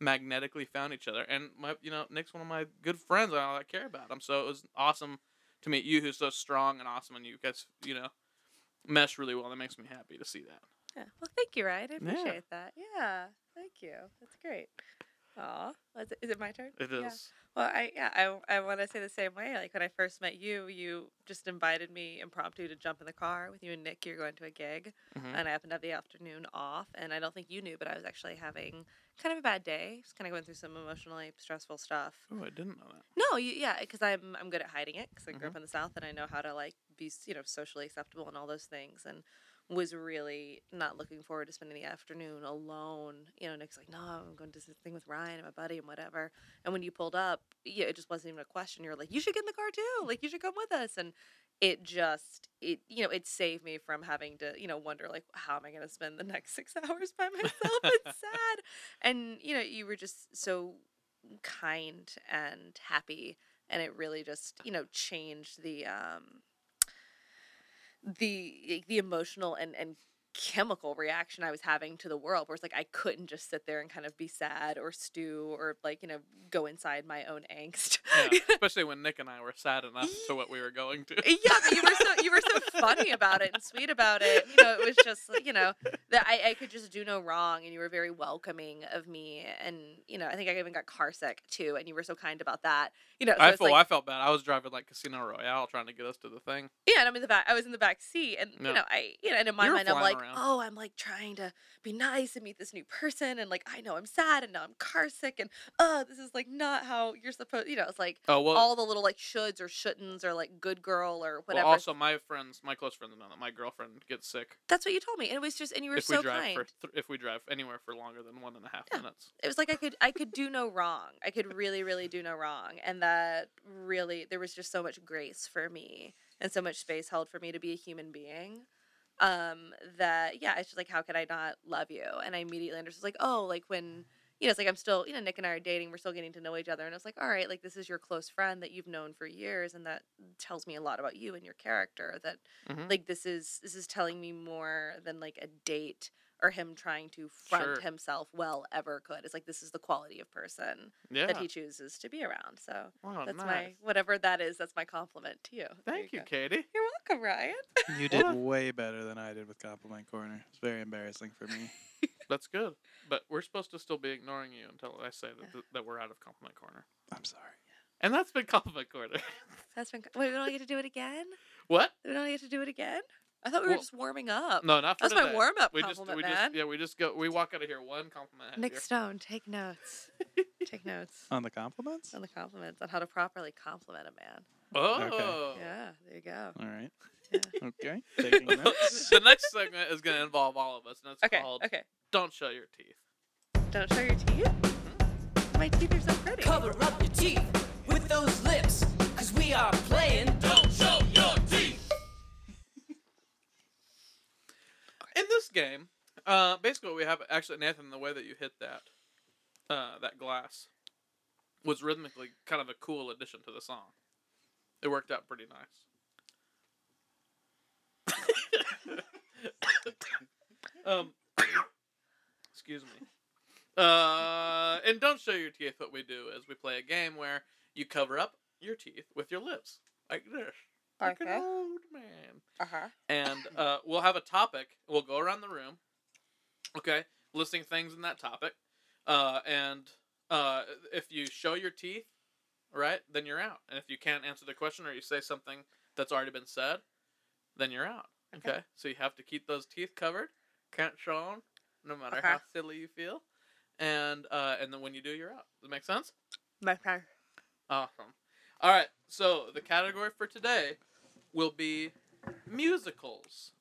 magnetically found each other. And my, you know, Nick's one of my good friends. and I care about him, so it was awesome to meet you, who's so strong and awesome, and you guys, you know, mesh really well. That makes me happy to see that. Yeah. Well, thank you, Ryan. I Yeah. appreciate that. Yeah. Thank you. That's great. Aw. Is it, is it my turn? It is. Yeah. Well, I yeah, I, I want to say the same way. Like when I first met you, you just invited me impromptu to jump in the car with you and Nick. You're going to a gig, Mhm. and I happened to have the afternoon off. And I don't think you knew, but I was actually having kind of a bad day. Just kind of going through some emotionally stressful stuff. Oh, I didn't know that. No, you, yeah, because I'm I'm good at hiding it because I grew Mhm. up in the South and I know how to like be you know socially acceptable and all those things and was really not looking forward to spending the afternoon alone. You know, Nick's like, no, I'm going to this thing with Ryan and my buddy and whatever. And when you pulled up, yeah, it just wasn't even a question. You're like, you should get in the car too. Like you should come with us. And it just it you know it saved me from having to you know wonder like how am I going to spend the next six hours by myself? it's sad. And you know you were just so kind and happy and it really just you know changed the um the eh, the emotional and and chemical reaction I was having to the world where it's like I couldn't just sit there and kind of be sad or stew or like you know go inside my own angst. Yeah, especially when Nick and I were sad enough to what we were going to. yeah, but you were so you were so funny about it and sweet about it. You know, it was just like, you know that I, I could just do no wrong, and you were very welcoming of me. And you know, I think I even got car sick too, and you were so kind about that. You know, so I felt like, I felt bad. I was driving like Casino Royale trying to get us to the thing. yeah, and I'm in the back. I was in the back seat, and you know, I you know, and in my You were mind, I'm like, around. Oh, I'm like trying to be nice and meet this new person, and like I know I'm sad, and now I'm car sick, and uh, this is like not how you're supposed. You know, it's like Oh well. all the little like shoulds or shouldn'ts or like good girl or well, whatever. also my friends, my close friends know that my girlfriend gets sick That's what you told me, and it was just, and you were if so we drive kind. for th- if we drive anywhere for longer than one and a half Yeah. minutes. it was like I could I could do no wrong. I could really really do no wrong, and that really there was just so much grace for me and so much space held for me to be a human being. Um, that yeah, it's just like how could I not love you? And I immediately understood like oh like when you know it's like I'm still you know Nick and I are dating, we're still getting to know each other, and I was like all right like this is your close friend that you've known for years, and that tells me a lot about you and your character. That Mhm. like this is this is telling me more than like a date or him trying to front Sure. himself well ever could. It's like this is the quality of person Yeah. that he chooses to be around. So oh, that's nice. my whatever that is. That's my compliment to you. Thank you, go. Katie. You're welcome, Ryan. You did way better than I did with Compliment Corner. It's very embarrassing for me. That's good. But we're supposed to still be ignoring you until I say that, that we're out of compliment corner. I'm sorry. And that's been compliment corner. That's been. Wait, we don't get to do it again. what? We don't get to do it again. I thought we were Well, just warming up. No, not for That's my warm up We just, compliment, we man. just, yeah, we just go. We walk out of here one compliment. Nick heavier. Stone, take notes. take notes On the compliments? on the compliments on how to properly compliment a man. Oh. Yeah, there you go. All right. Yeah. Okay. Taking notes. the next segment is going to involve all of us, and it's Okay, called okay. "Don't Show Your Teeth." Don't show your teeth. Mm-hmm. My teeth are so pretty. Cover up your teeth with those lips, cause we are playing. This game, uh, basically, we have actually Nathan. The way that you hit that, uh, that glass, was rhythmically kind of a cool addition to the song. It worked out pretty nice. um, excuse me. Uh, and don't show your teeth. What we do is we play a game where you cover up your teeth with your lips, like this, like an Okay. old man Uh huh. and uh, we'll have a topic. We'll go around the room, okay, listing things in that topic, uh, and uh, if you show your teeth, right, then you're out. And if you can't answer the question or you say something that's already been said, then you're out. Okay, Okay. so you have to keep those teeth covered, can't show them, no matter Okay. how silly you feel, and uh, and then when you do, you're out. Does that make sense? My friend. Awesome. All right, so the category for today will be musicals.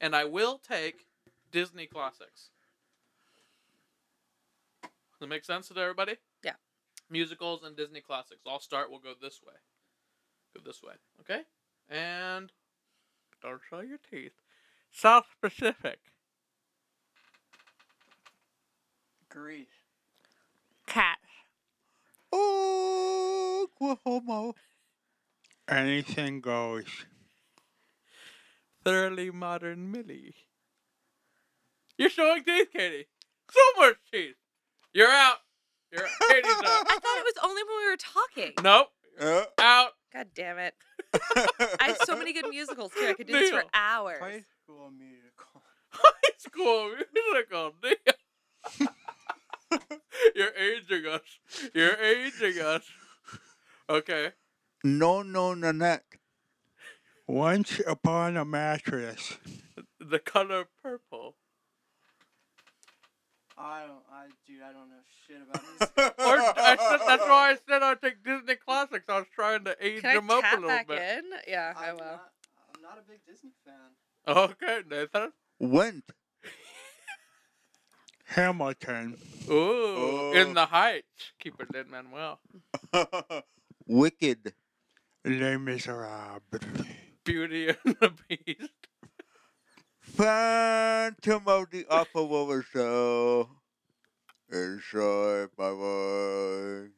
And I will take Disney classics. Does that make sense to everybody? Yeah. Musicals and Disney classics. I'll start. We'll go this way. Go this way. Okay? And don't show your teeth. South Pacific. Grease. Cat. Oklahoma. Anything goes. Thoroughly modern Millie. You're showing teeth, Katie. So much teeth. You're out. You're out. Katie's out. I thought it was only when we were talking. Nope. Uh, Out. God damn it. I have so many good musicals too. I could do this for Neil. hours. High school musical. High school musical. Damn. You're aging us. You're aging us. Okay. no, no, no, Nanette. Once upon a mattress. The color purple. I don't. I dude. I don't know shit about music. Or I said, that's why I said I'd take Disney classics. I was trying to age Can them I up a tap little back bit. in? Yeah, I I'm will. Not, I'm not a big Disney fan. Okay, Nathan. Went. Hamilton. Ooh, in oh. the heights. Keep it in, Manuel. Wicked. Les Miserables. Beauty and the Beast. Phantom of the Opera show. Inside my mind.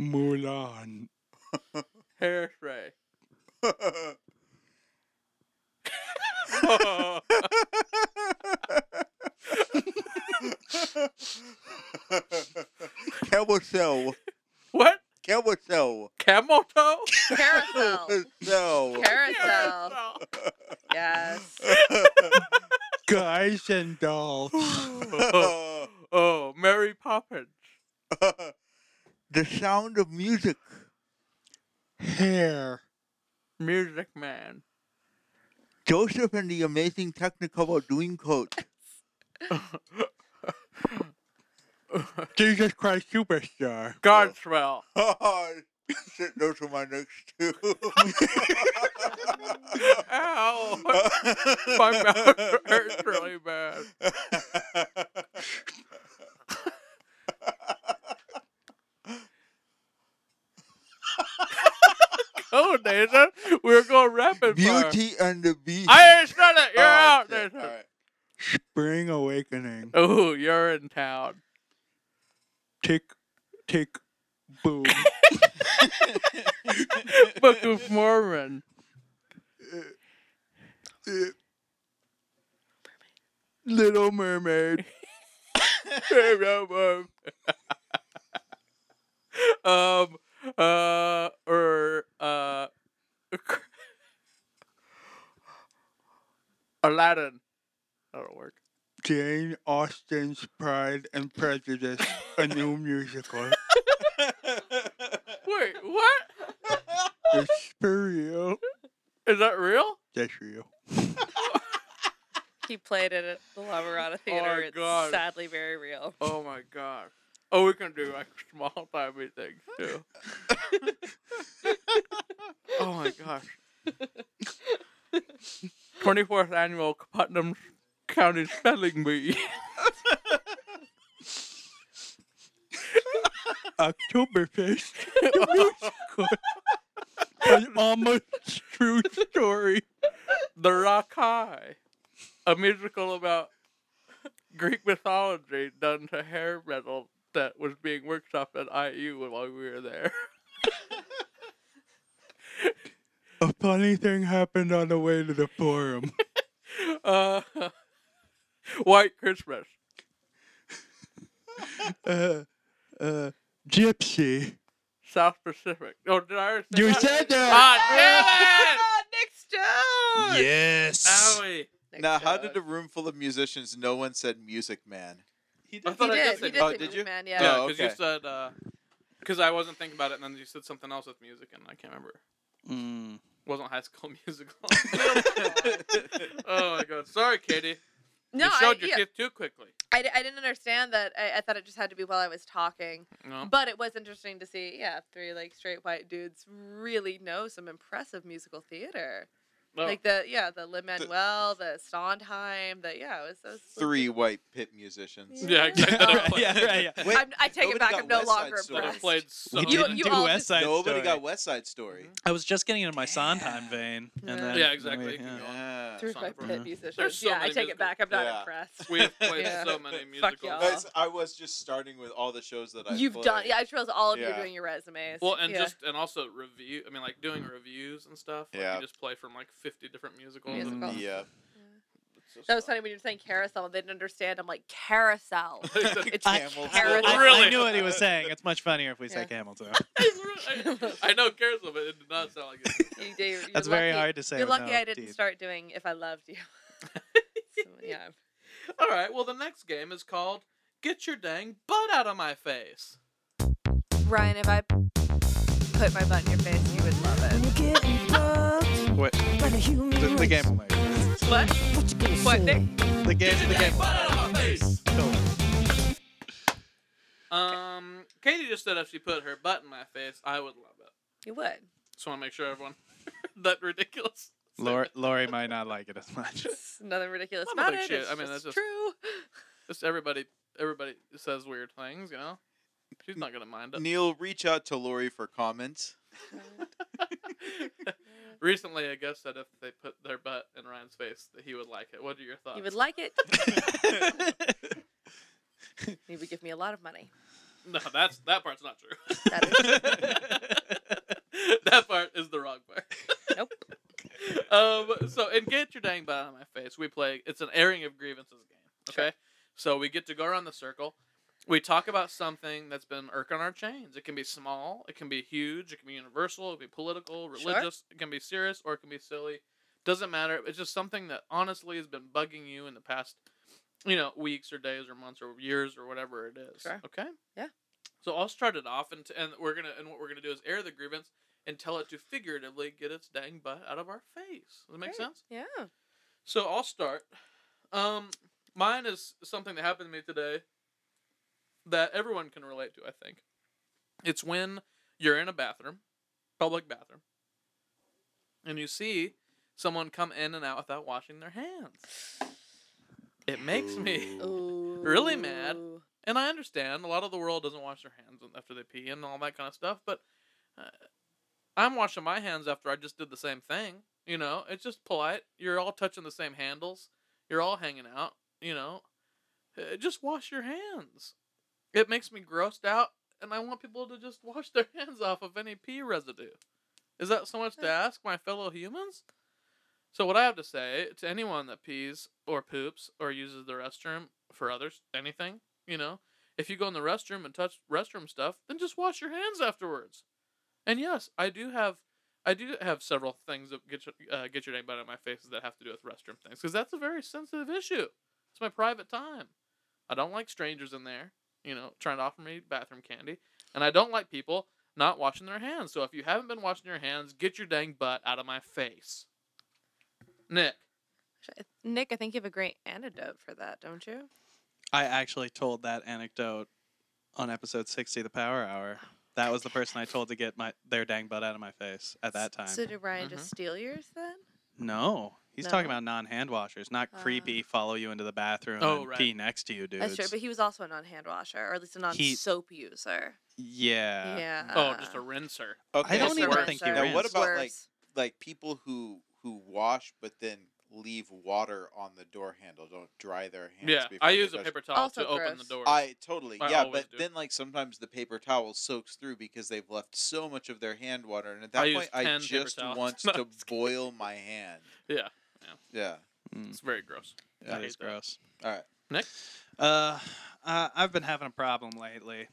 Mulan. Hairspray. Carousel. What? Carousel. Camel toe? Carousel. No. Carousel. Yes. Guys and dolls. oh, oh, Mary Poppins. the sound of music. Hair. Music Man. Joseph and the Amazing Technicolor Dreamcoat. Jesus Christ Superstar. Godspell. Oh, shit, those are my next two. Ow. My mouth hurts really bad. Oh, Nathan. We're going rapid fire. Beauty and the Beast. I said it. You're Oh, out, shit, Nathan. Spring Awakening. Oh, you're in town. Tick, tick, boom. Book of Mormon. Little Mermaid. um, uh, or, uh, Aladdin. That'll work. Jane Austen's Pride and Prejudice, a new musical. Wait, what? It's for real. Is that real? That's real. He played it at the La Mirada oh Theater. my it's God. sadly very real. Oh my god. Oh, we can do like small timey things too. oh my gosh. 24th annual Putnam County Spelling Bee. Oktoberfest. An almost true story. the Rakai, a musical about Greek mythology done to hair metal that was being workshopped at IU while we were there. A funny thing happened on the way to the forum. Uh, White Christmas. Uh, uh, Gypsy. South Pacific. Oh, did I already say You that? said Ah, Ah, Nick Stone. Yes. Owie. Nick Now, how did a room full of musicians, no one said Music Man? He I did. thought He I did. just He did Oh, did you? Man, Yeah, yeah. Oh, because okay. you said, because I wasn't thinking about it, and then you said something else with music, and I can't remember. Mm. wasn't High School Musical. oh my god! Sorry, Katie. No, you showed I, your yeah, teeth too quickly. I, I didn't understand that. I, I thought it just had to be while I was talking. No. But it was interesting to see, yeah, three like straight white dudes really know some impressive musical theater. No. Like the yeah, the Lin Manuel, the Sondheim, the yeah, it was those Three white pit musicians. Yeah, exactly. Oh. yeah, right. Yeah. Wait, I'm, take it back. I'm no West Side longer Story. Impressed. played so We You- didn't you do all West just- Side Nobody got West Side Story. I was just getting into my Sondheim vein, and Yeah. then Yeah, exactly. we- yeah. Yeah. Three white pit Mhm. musicians. So yeah, I many take it back. I'm not Yeah. impressed. We have played Yeah. so many Fuck musicals. y'all. I was just starting with all the shows that I You've done. Yeah, I just realized all of you doing your resumes. Well, and just and also review. I mean, like doing reviews and stuff. Yeah. You just play from like fifty different musicals. Musicals. And uh, Yeah. That was funny when you were saying carousel and they didn't understand. I'm like, carousel. it's I, Camel carousel. I, oh, Really? I knew what he was saying. It's much funnier if we say Yeah. camel toe. I, I know carousel, but it did not sound like it. You do- you're That's very hard to say. You're lucky no I didn't teeth. start doing if I loved you. So, yeah. All right. Well, the next game is called "Get Your Dang Butt Out of My Face." Ryan, if I put my butt in your face, you would love it. Wait, the, the game will make sense. What? What, Nick? The game, the game. Butt out of my face. Cool. Um, Katie just said if she put her butt in my face, I would love it. You would. Just want to make sure everyone that ridiculous. Lori, Lori might not like it as much. It's nothing ridiculous I about it. she- It's I mean, just that's just- true. Just everybody, everybody says weird things, you know. She's not gonna mind it. Neil, reach out to Lori for comments. Recently, a guest said if they put their butt in Ryan's face, that he would like it. What are your thoughts? He would like it. he would give me a lot of money. No, that's that part's not true. That is that part is the wrong part. Nope. Um. So, in get your dang butt out of my face, we play. It's an airing of grievances game. Sure. Okay. So we get to go around the circle. We talk about something that's been irking our chains. It can be small, it can be huge, it can be universal, it can be political, Sure. religious, it can be serious, or it can be silly. Doesn't matter. It's just something that honestly has been bugging you in the past, you know, weeks or days or months or years or whatever it is. Sure. Okay. Yeah. So I'll start it off, and, and we're gonna and what we're gonna do is air the grievance and tell it to figuratively get its dang butt out of our face. Does that make Great. sense? Yeah. So I'll start. Um, mine is something that happened to me today that everyone can relate to. I think it's when you're in a bathroom, public bathroom, and you see someone come in and out without washing their hands. It makes me, Ooh. Really mad. and I understand a lot of the world doesn't wash their hands after they pee and all that kind of stuff, but uh, I'm washing my hands after I just did the same thing. You know, it's just polite. You're all touching the same handles. You're all hanging out. You know, Uh, just wash your hands. It makes me grossed out, and I want people to just wash their hands off of any pee residue. Is that so much to ask, my fellow humans? So what I have to say to anyone that pees or poops or uses the restroom for others, anything, you know, if you go in the restroom and touch restroom stuff, then just wash your hands afterwards. And yes, I do have, I do have several things that get your, uh, get your name out of my faces that have to do with restroom things because that's a very sensitive issue. It's my private time. I don't like strangers in there, you know, trying to offer me bathroom candy, and I don't like people not washing their hands. So if you haven't been washing your hands, get your dang butt out of my face. Nick, Nick, I think you have a great antidote for that, don't you? I actually told that anecdote on episode 60 the Power Hour. That was the person I told to get my their dang butt out of my face at that time. So did Ryan Mhm. just steal yours then? no. He's talking about non-hand washers, not Ah. creepy follow you into the bathroom Oh, and right. pee next to you dude. That's true, but he was also a non-hand washer, or at least a non-soap user. yeah. yeah. oh, just a rinser. Okay, I don't It's even worse. think he Now, ran. what about, like, like people who who wash but then leave water on the door handle, don't dry their hands. Yeah, before I use a paper towel Also to open the door. I totally I yeah, but do. then like sometimes the paper towel soaks through because they've left so much of their hand water, and at that I point I just want to I'm just kidding. boil my hand. yeah, Yeah. Mm, it's very gross. I that hate is that. gross. All right. Nick, Uh, uh, I've been having a problem lately,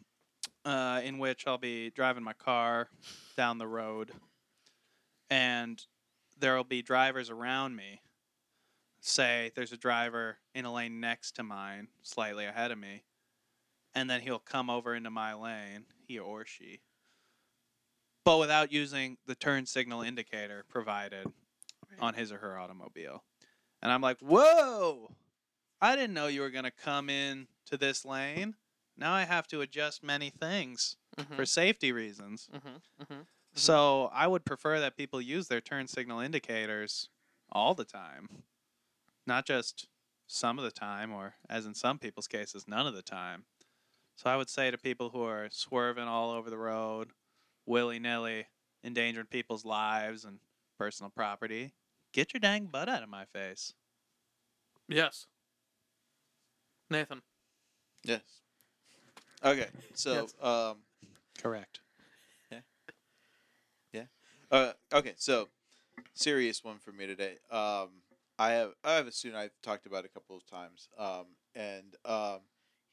uh, in which I'll be driving my car down the road, and there will be drivers around me. Say there's a driver in a lane next to mine, slightly ahead of me, and then he'll come over into my lane, he or she, but without using the turn signal indicator provided on his or her automobile. And I'm like, whoa! I didn't know you were going to come in to this lane. Now I have to adjust many things mm-hmm. for safety reasons. Mm-hmm. Mm-hmm. So I would prefer that people use their turn signal indicators all the time, not just some of the time, or as in some people's cases, none of the time. So I would say to people who are swerving all over the road, willy nilly, endangering people's lives and personal property, get your dang butt out of my face. yes. Nathan, Yes. Okay. So um Correct. Yeah. Yeah. Uh, okay, so serious one for me today. Um, I have I have a student I've talked about a couple of times, um, and um,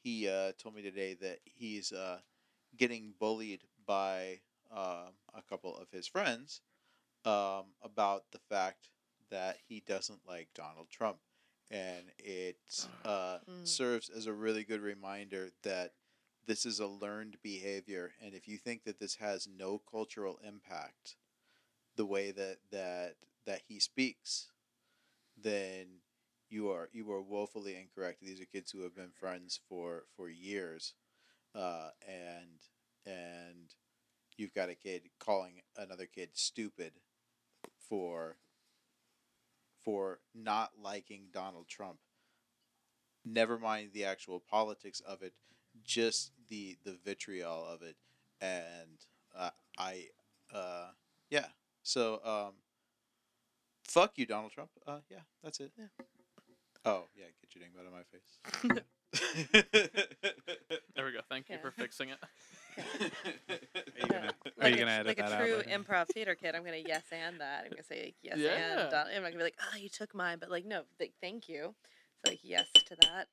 he uh, told me today that he's uh, getting bullied by um a couple of his friends um, about the fact that he doesn't like Donald Trump, and it uh, Mm. serves as a really good reminder that this is a learned behavior, and if you think that this has no cultural impact, the way that that that he speaks, then you are you are woefully incorrect. These are kids who have been friends for for years, uh, and and you've got a kid calling another kid stupid for for not liking Donald Trump. Never mind the actual politics of it, just the the vitriol of it, and uh, I, uh, yeah. So, um, fuck you, Donald Trump. Uh, yeah, that's it. Yeah. Oh yeah, get your name out of my face. there we go. Thank you for fixing it. Are you gonna, are like you a, gonna edit like that a true later? improv theater kid, I'm gonna yes and that. I'm gonna say like, yes Yeah. and. Don- I'm not gonna be like, oh, you took mine, but like, no, like, thank you. So like, yes to that.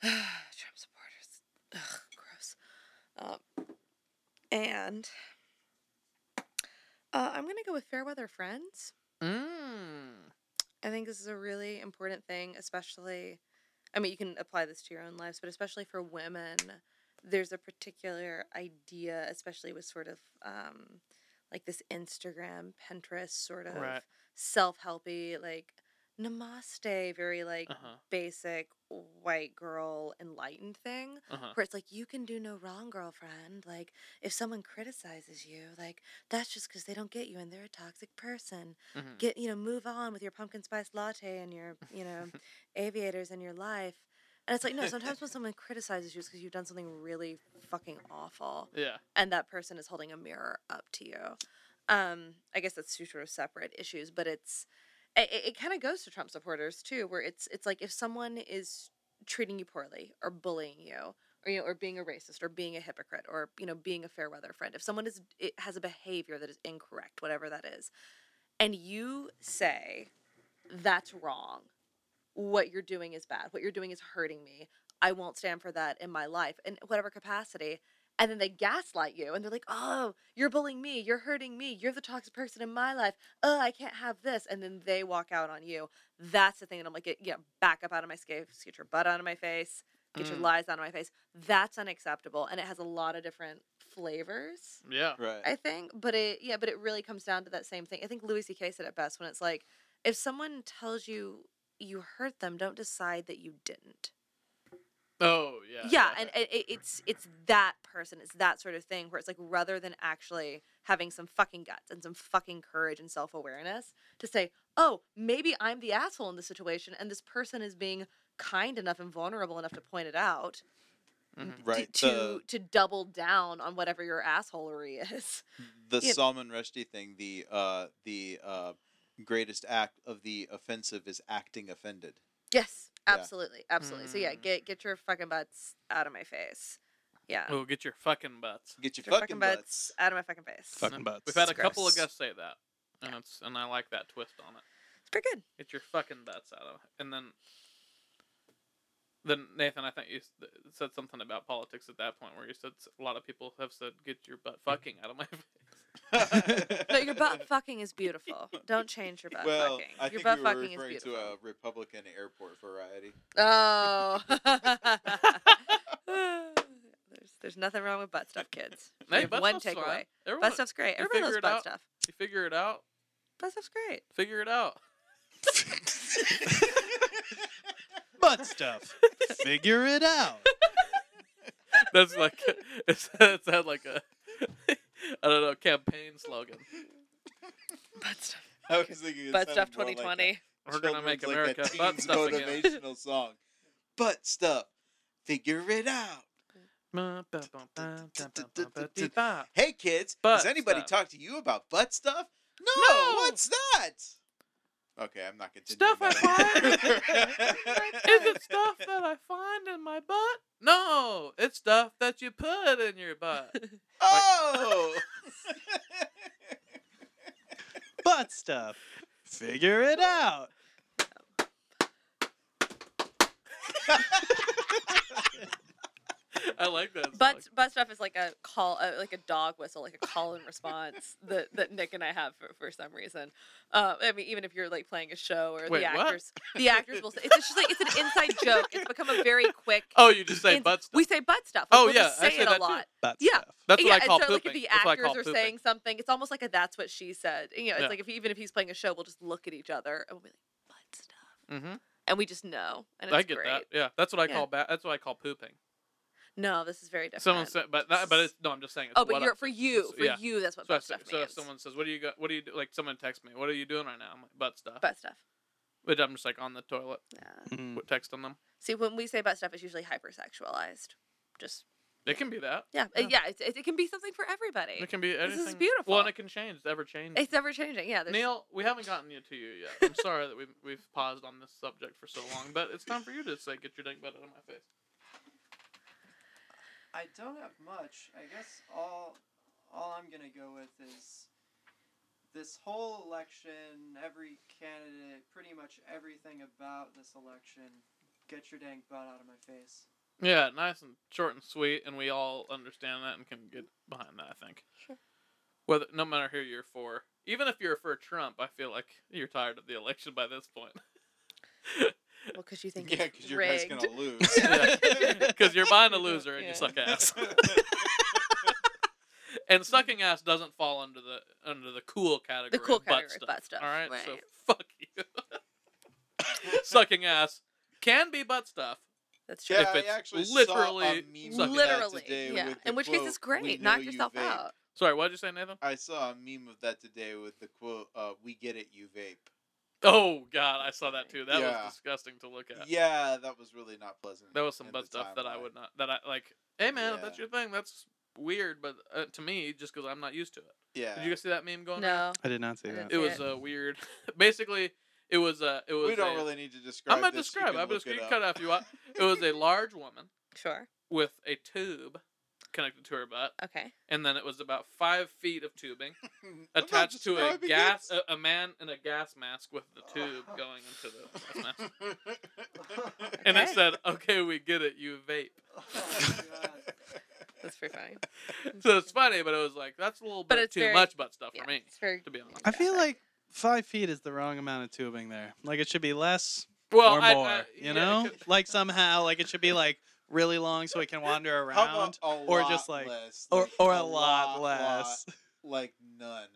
Trump supporters, ugh, gross. Um, and uh, I'm gonna go with fair weather friends. Mm. I think this is a really important thing, especially. I mean, you can apply this to your own lives, but especially for women, there's a particular idea, especially with sort of um, like this Instagram, Pinterest sort of Right. self helpy, like namaste, very like Uh huh. basic white girl enlightened thing Uh huh. where it's like you can do no wrong girlfriend like if someone criticizes you like that's just because they don't get you and they're a toxic person Mhm. get you know move on with your pumpkin spice latte and your you know aviators in your life and it's like no sometimes when someone criticizes you it's because you've done something really fucking awful Yeah. and that person is holding a mirror up to you um i guess that's two sort of separate issues but it's it, it kind of goes to trump supporters too where it's it's like if someone is treating you poorly or bullying you or you know or being a racist or being a hypocrite or you know being a fair weather friend if someone is it has a behavior that is incorrect whatever that is and you say that's wrong what you're doing is bad what you're doing is hurting me i won't stand for that in my life in whatever capacity and then they gaslight you and they're like, "Oh, you're bullying me. You're hurting me. You're the toxic person in my life. Oh, I can't have this." And then they walk out on you. That's the thing that I'm like, get, yeah, back up out of my space. Get your butt out of my face. Get your Mm. lies out of my face. That's unacceptable, and it has a lot of different flavors. Yeah. right. I think, but it yeah, but it really comes down to that same thing. I think Louis C.K. said it best when it's like, if someone tells you you hurt them, don't decide that you didn't. Oh yeah. Yeah, and it, it- it's it's that person, it's that sort of thing where it's like rather than actually having some fucking guts and some fucking courage and self awareness to say, oh, maybe I'm the asshole in this situation, and this person is being kind enough and vulnerable enough to point it out. Mhm. Right. To, the- to to double down on whatever your assholery is. the Yeah. Salman Rushdie thing, the uh, the uh, greatest act of the offensive is acting offended. Yes, Yeah. absolutely, absolutely. So yeah, Mm. get get your fucking butts out of my face. Yeah, Oh, get your fucking butts. Get your, Get your fucking, butts, butts. out of my fucking face. Fucking butts. We've had a It's couple of guests say that, and it's and I like that twist on it. It's pretty good. Get your fucking butts out of and then. Then Nathan, I think you said something about politics at that point, where you said a lot of people have said, "Get your butt fucking out of my face." No, your butt fucking is beautiful. Don't change your butt well, fucking. I your think butt you were fucking is referring beautiful. to a Republican airport variety. Oh. there's there's nothing wrong with butt stuff, kids. We Hey, have butt one takeaway. Everyone, Butt stuff's great. you Everybody loves butt out. stuff. You figure it out. Butt stuff's great. Figure it out. butt stuff. Figure it out. That's like it's it's had like a I don't know campaign slogan. Butt stuff. I was thinking it Butt stuff sounded more like 2020. a We're gonna make children's, like a America butt teen's stuff again. motivational song. Butt stuff. Figure it out. Hey kids, Butt has anybody stuff. talked to you about butt stuff? No, No. what's that? Okay, I'm not continuing. Stuff I find is it stuff that I find in my butt? No, it's stuff that you put in your butt. oh. Butt stuff. Figure it out. I like that. Butt butt stuff is like a call, uh, like a dog whistle, like a call and response that, that Nick and I have for, for some reason. Uh, I mean, even if you're like playing a show or Wait, the what? actors, the actors will say it's just like it's an inside joke. It's become a very quick. Oh, you just say ins- butt stuff. We say butt stuff. Oh, we'll yeah, just I say say it that a too. lot. Butt Yeah. stuff. That's what yeah, I call and so pooping. like if the That's what I actors are pooping. saying something, it's almost like a that's what she said. You know, it's Yeah. like if even if he's playing a show, we'll just look at each other and we'll be like butt stuff, Mm-hmm and we just know, and it's I get great. that. Yeah, that's what I Yeah. call ba- That's what I call pooping. No, this is very different. Someone said, but that, but it's no. I'm just saying. It's oh, but you're for you, for yeah. you. That's what So, I butt say- stuff so if means. someone says, "What do you got? What do you do?" Like someone texts me, "What are you doing right now?" I'm like, "Butt stuff." butt stuff. But I'm just like on the toilet, Yeah. Mm. with texting them. See, when we say butt stuff, it's usually hypersexualized. Just It can be that. yeah, Yeah. yeah. It, it can be something for everybody. It can be anything. This anything. is beautiful. Well, and it can change. It's ever changing. It's ever changing. Yeah. there's- Neil, we haven't gotten you to you yet. I'm sorry that we've we've paused on this subject for so long, but it's time for you to say, "Get your dang butt out of my face." I don't have much. I guess all all I'm gonna go with is this whole election, every candidate, pretty much everything about this election. Get your dang butt out of my face. Yeah, nice and short and sweet, and we all understand that and can get behind that. I think. Sure. Whether no matter who you're for, even if you're for Trump, I feel like you're tired of the election by this point. Well, because you think yeah, because your guy's gonna lose. Because you're buying a loser and Yeah. you suck ass. and sucking ass doesn't fall under the under the cool category. The cool of butt category of stuff, butt stuff, All right, so right. fuck you. sucking ass can be butt stuff. That's true. Yeah, If I it's actually literally saw a meme sucking of Literally, today yeah. with the In which case, quote, it's "We great. know Knock you yourself vape." out. Sorry, what did you say, Nathan? I saw a meme of that today with the quote, uh, "We get it, you vape." Oh God, I saw that too. That Yeah. was disgusting to look at. Yeah, that was really not pleasant. That was some in butt stuff that I would not. That I like. Hey man, if that's your thing, that's weird. But uh, to me, just because I'm not used to it. Yeah. Did you guys see that meme going? around? No. I did not see I that. didn't It see was uh, weird. Basically, it was uh, it was. we don't a- really need to describe. I'm gonna this, describe. I'm just gonna cut off you. want. It was a large woman Sure. with a tube connected to her butt, Okay. and then it was about five feet of tubing attached to a gas, a, a man in a gas mask with the tube going into the gas mask, and I said, "Okay, we get it. You vape." Oh. That's pretty funny. so it's funny, but it was like that's a little But bit too very- much butt stuff Yeah, for me, it's very. to be honest. I feel like five feet is the wrong amount of tubing there. Like it should be less Well, or I- more. I- you yeah, know, could- like somehow, like it should be like really long so it can wander How around, about a or lot just, like- less, or or a lot, lot, less. like none.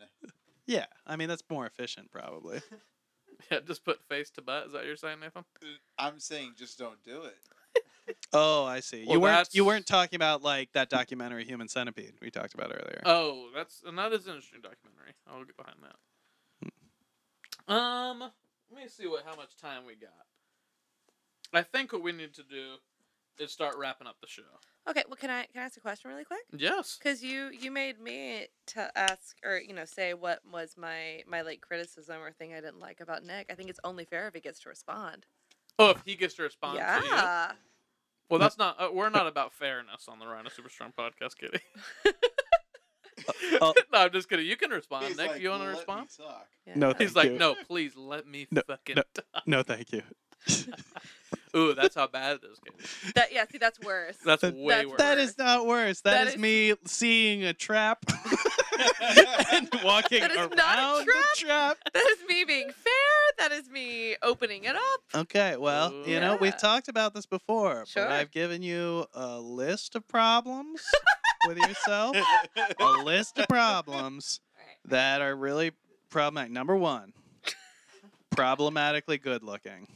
Yeah, I mean that's more efficient probably. yeah, just put face to butt. Is that what you're saying, Nathan? I'm saying just don't do it. Oh, I see. Well, you weren't you weren't talking about like that documentary Human Centipede we talked about earlier. Oh, that's and that is an interesting documentary. I'll get behind that. Um, let me see what how much time we got. I think what we need to do is start wrapping up the show. Okay, well, can I can I ask a question really quick? Yes. Because you you made me to ask or you know say what was my my like criticism or thing I didn't like about Nick. I think it's only fair if he gets to respond. Oh, if he gets to respond to you. yeah. Well, that's not. Uh, we're not about fairness on the Rhino Super Strong podcast, Kitty. oh. no, I'm just kidding. You can respond, Nick. like, you want to respond? talk." yeah. No, He's Thank like, you. no, please let me No, fucking. no. talk." No, thank you. Ooh, that's how bad it is, Katie. That yeah. See, that's worse. That's That- way that's- worse. That is not worse. That is, is- me seeing a trap and walking That is around not a the trap. that is me being fair. That is me opening it up. Okay, well, you know, we've talked about this before, Sure. but I've given you a list of problems with yourself, a list of problems that are really problematic. Number one, problematically good looking.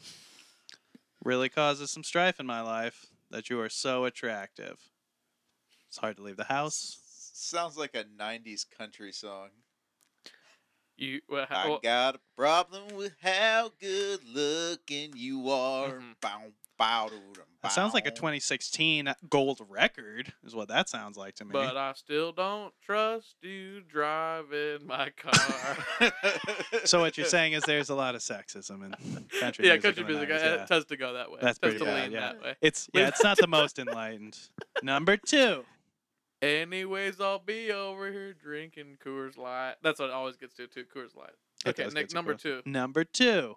Really causes some strife in my life that you are so attractive. It's hard to leave the house. Sounds like a '90s country song. You. Well, ha- I well, got a problem with how good looking you are. Mhm. Bow, bow, doo, dum, That sounds like a 2016 gold record, is what that sounds like to me. but I still don't trust you driving my car. so what you're saying is there's a lot of sexism in country music. yeah, music. country in the music. 90s, yeah. It tends to go that way. That's it tends pretty to bad, lean yeah. that way. It's yeah, it's not the most enlightened. Number two. Anyways, I'll be over here drinking Coors Light. That's what it always gets to too. Coors Light. Okay, does Nick. Number Coors. two. Number two.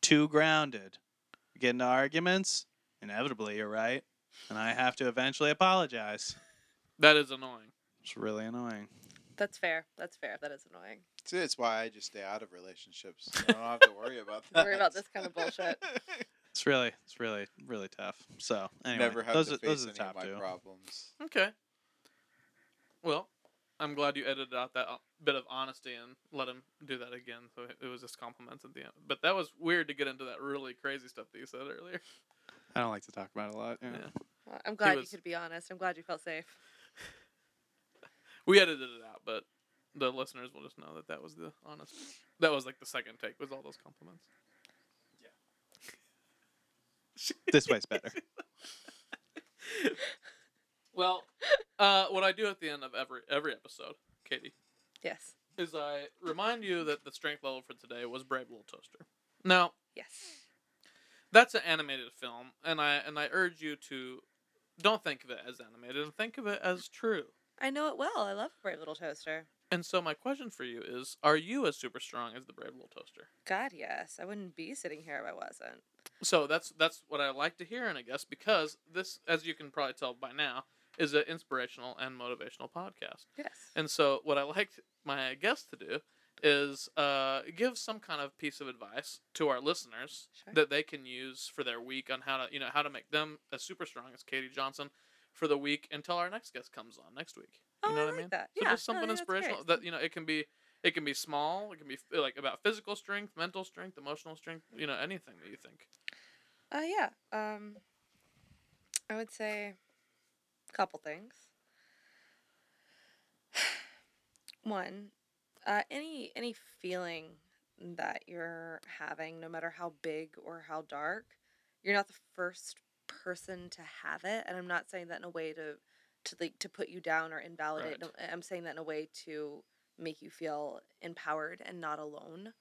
Too grounded. You get into arguments, inevitably you're right, and I have to eventually apologize. That is annoying. It's really annoying. That's fair. That's fair. That is annoying. See, it's why I just stay out of relationships. I don't have to worry about that. Worry about this kind of bullshit. It's really, it's really, really tough. So anyway, Never have those to are face those are any the of top my two. problems. Okay. Well, I'm glad you edited out that uh, bit of honesty and let him do that again. So it- it was just compliments at the end. But that was weird to get into that really crazy stuff that you said earlier. I don't like to talk about it a lot. Yeah. Yeah. Well, I'm glad was- you could be honest. I'm glad you felt safe. We edited it out, but the listeners will just know that that was the honest. That was like the second take was all those compliments. Yeah. this way's better. Well, uh, what I do at the end of every every episode, Katie, Yes. is I remind you that the strength level for today was Brave Little Toaster. Now, Yes. that's an animated film, and I and I urge you to don't think of it as animated and think of it as true. I know it well. I love Brave Little Toaster. And so my question for you is: Are you as super strong as the Brave Little Toaster? God, yes. I wouldn't be sitting here if I wasn't. So that's that's what I like to hear, and I guess because this, as you can probably tell by now, is an inspirational and motivational podcast. Yes. And so, what I like my guests to do is uh, give some kind of piece of advice to our listeners Sure. that they can use for their week on how to, you know, how to make them as super strong as Katie Johnson for the week until our next guest comes on next week. You Oh, know I what I mean? that. So Yeah, just something great. inspirational that you know it can be. It can be small. It can be like about physical strength, mental strength, emotional strength. You know, anything that you think. Uh, yeah. Um, I would say couple things. One, uh, any any feeling that you're having, no matter how big or how dark, you're not the first person to have it, and I'm not saying that in a way to to like to put you down or invalidate. Right. I'm saying that in a way to make you feel empowered and not alone.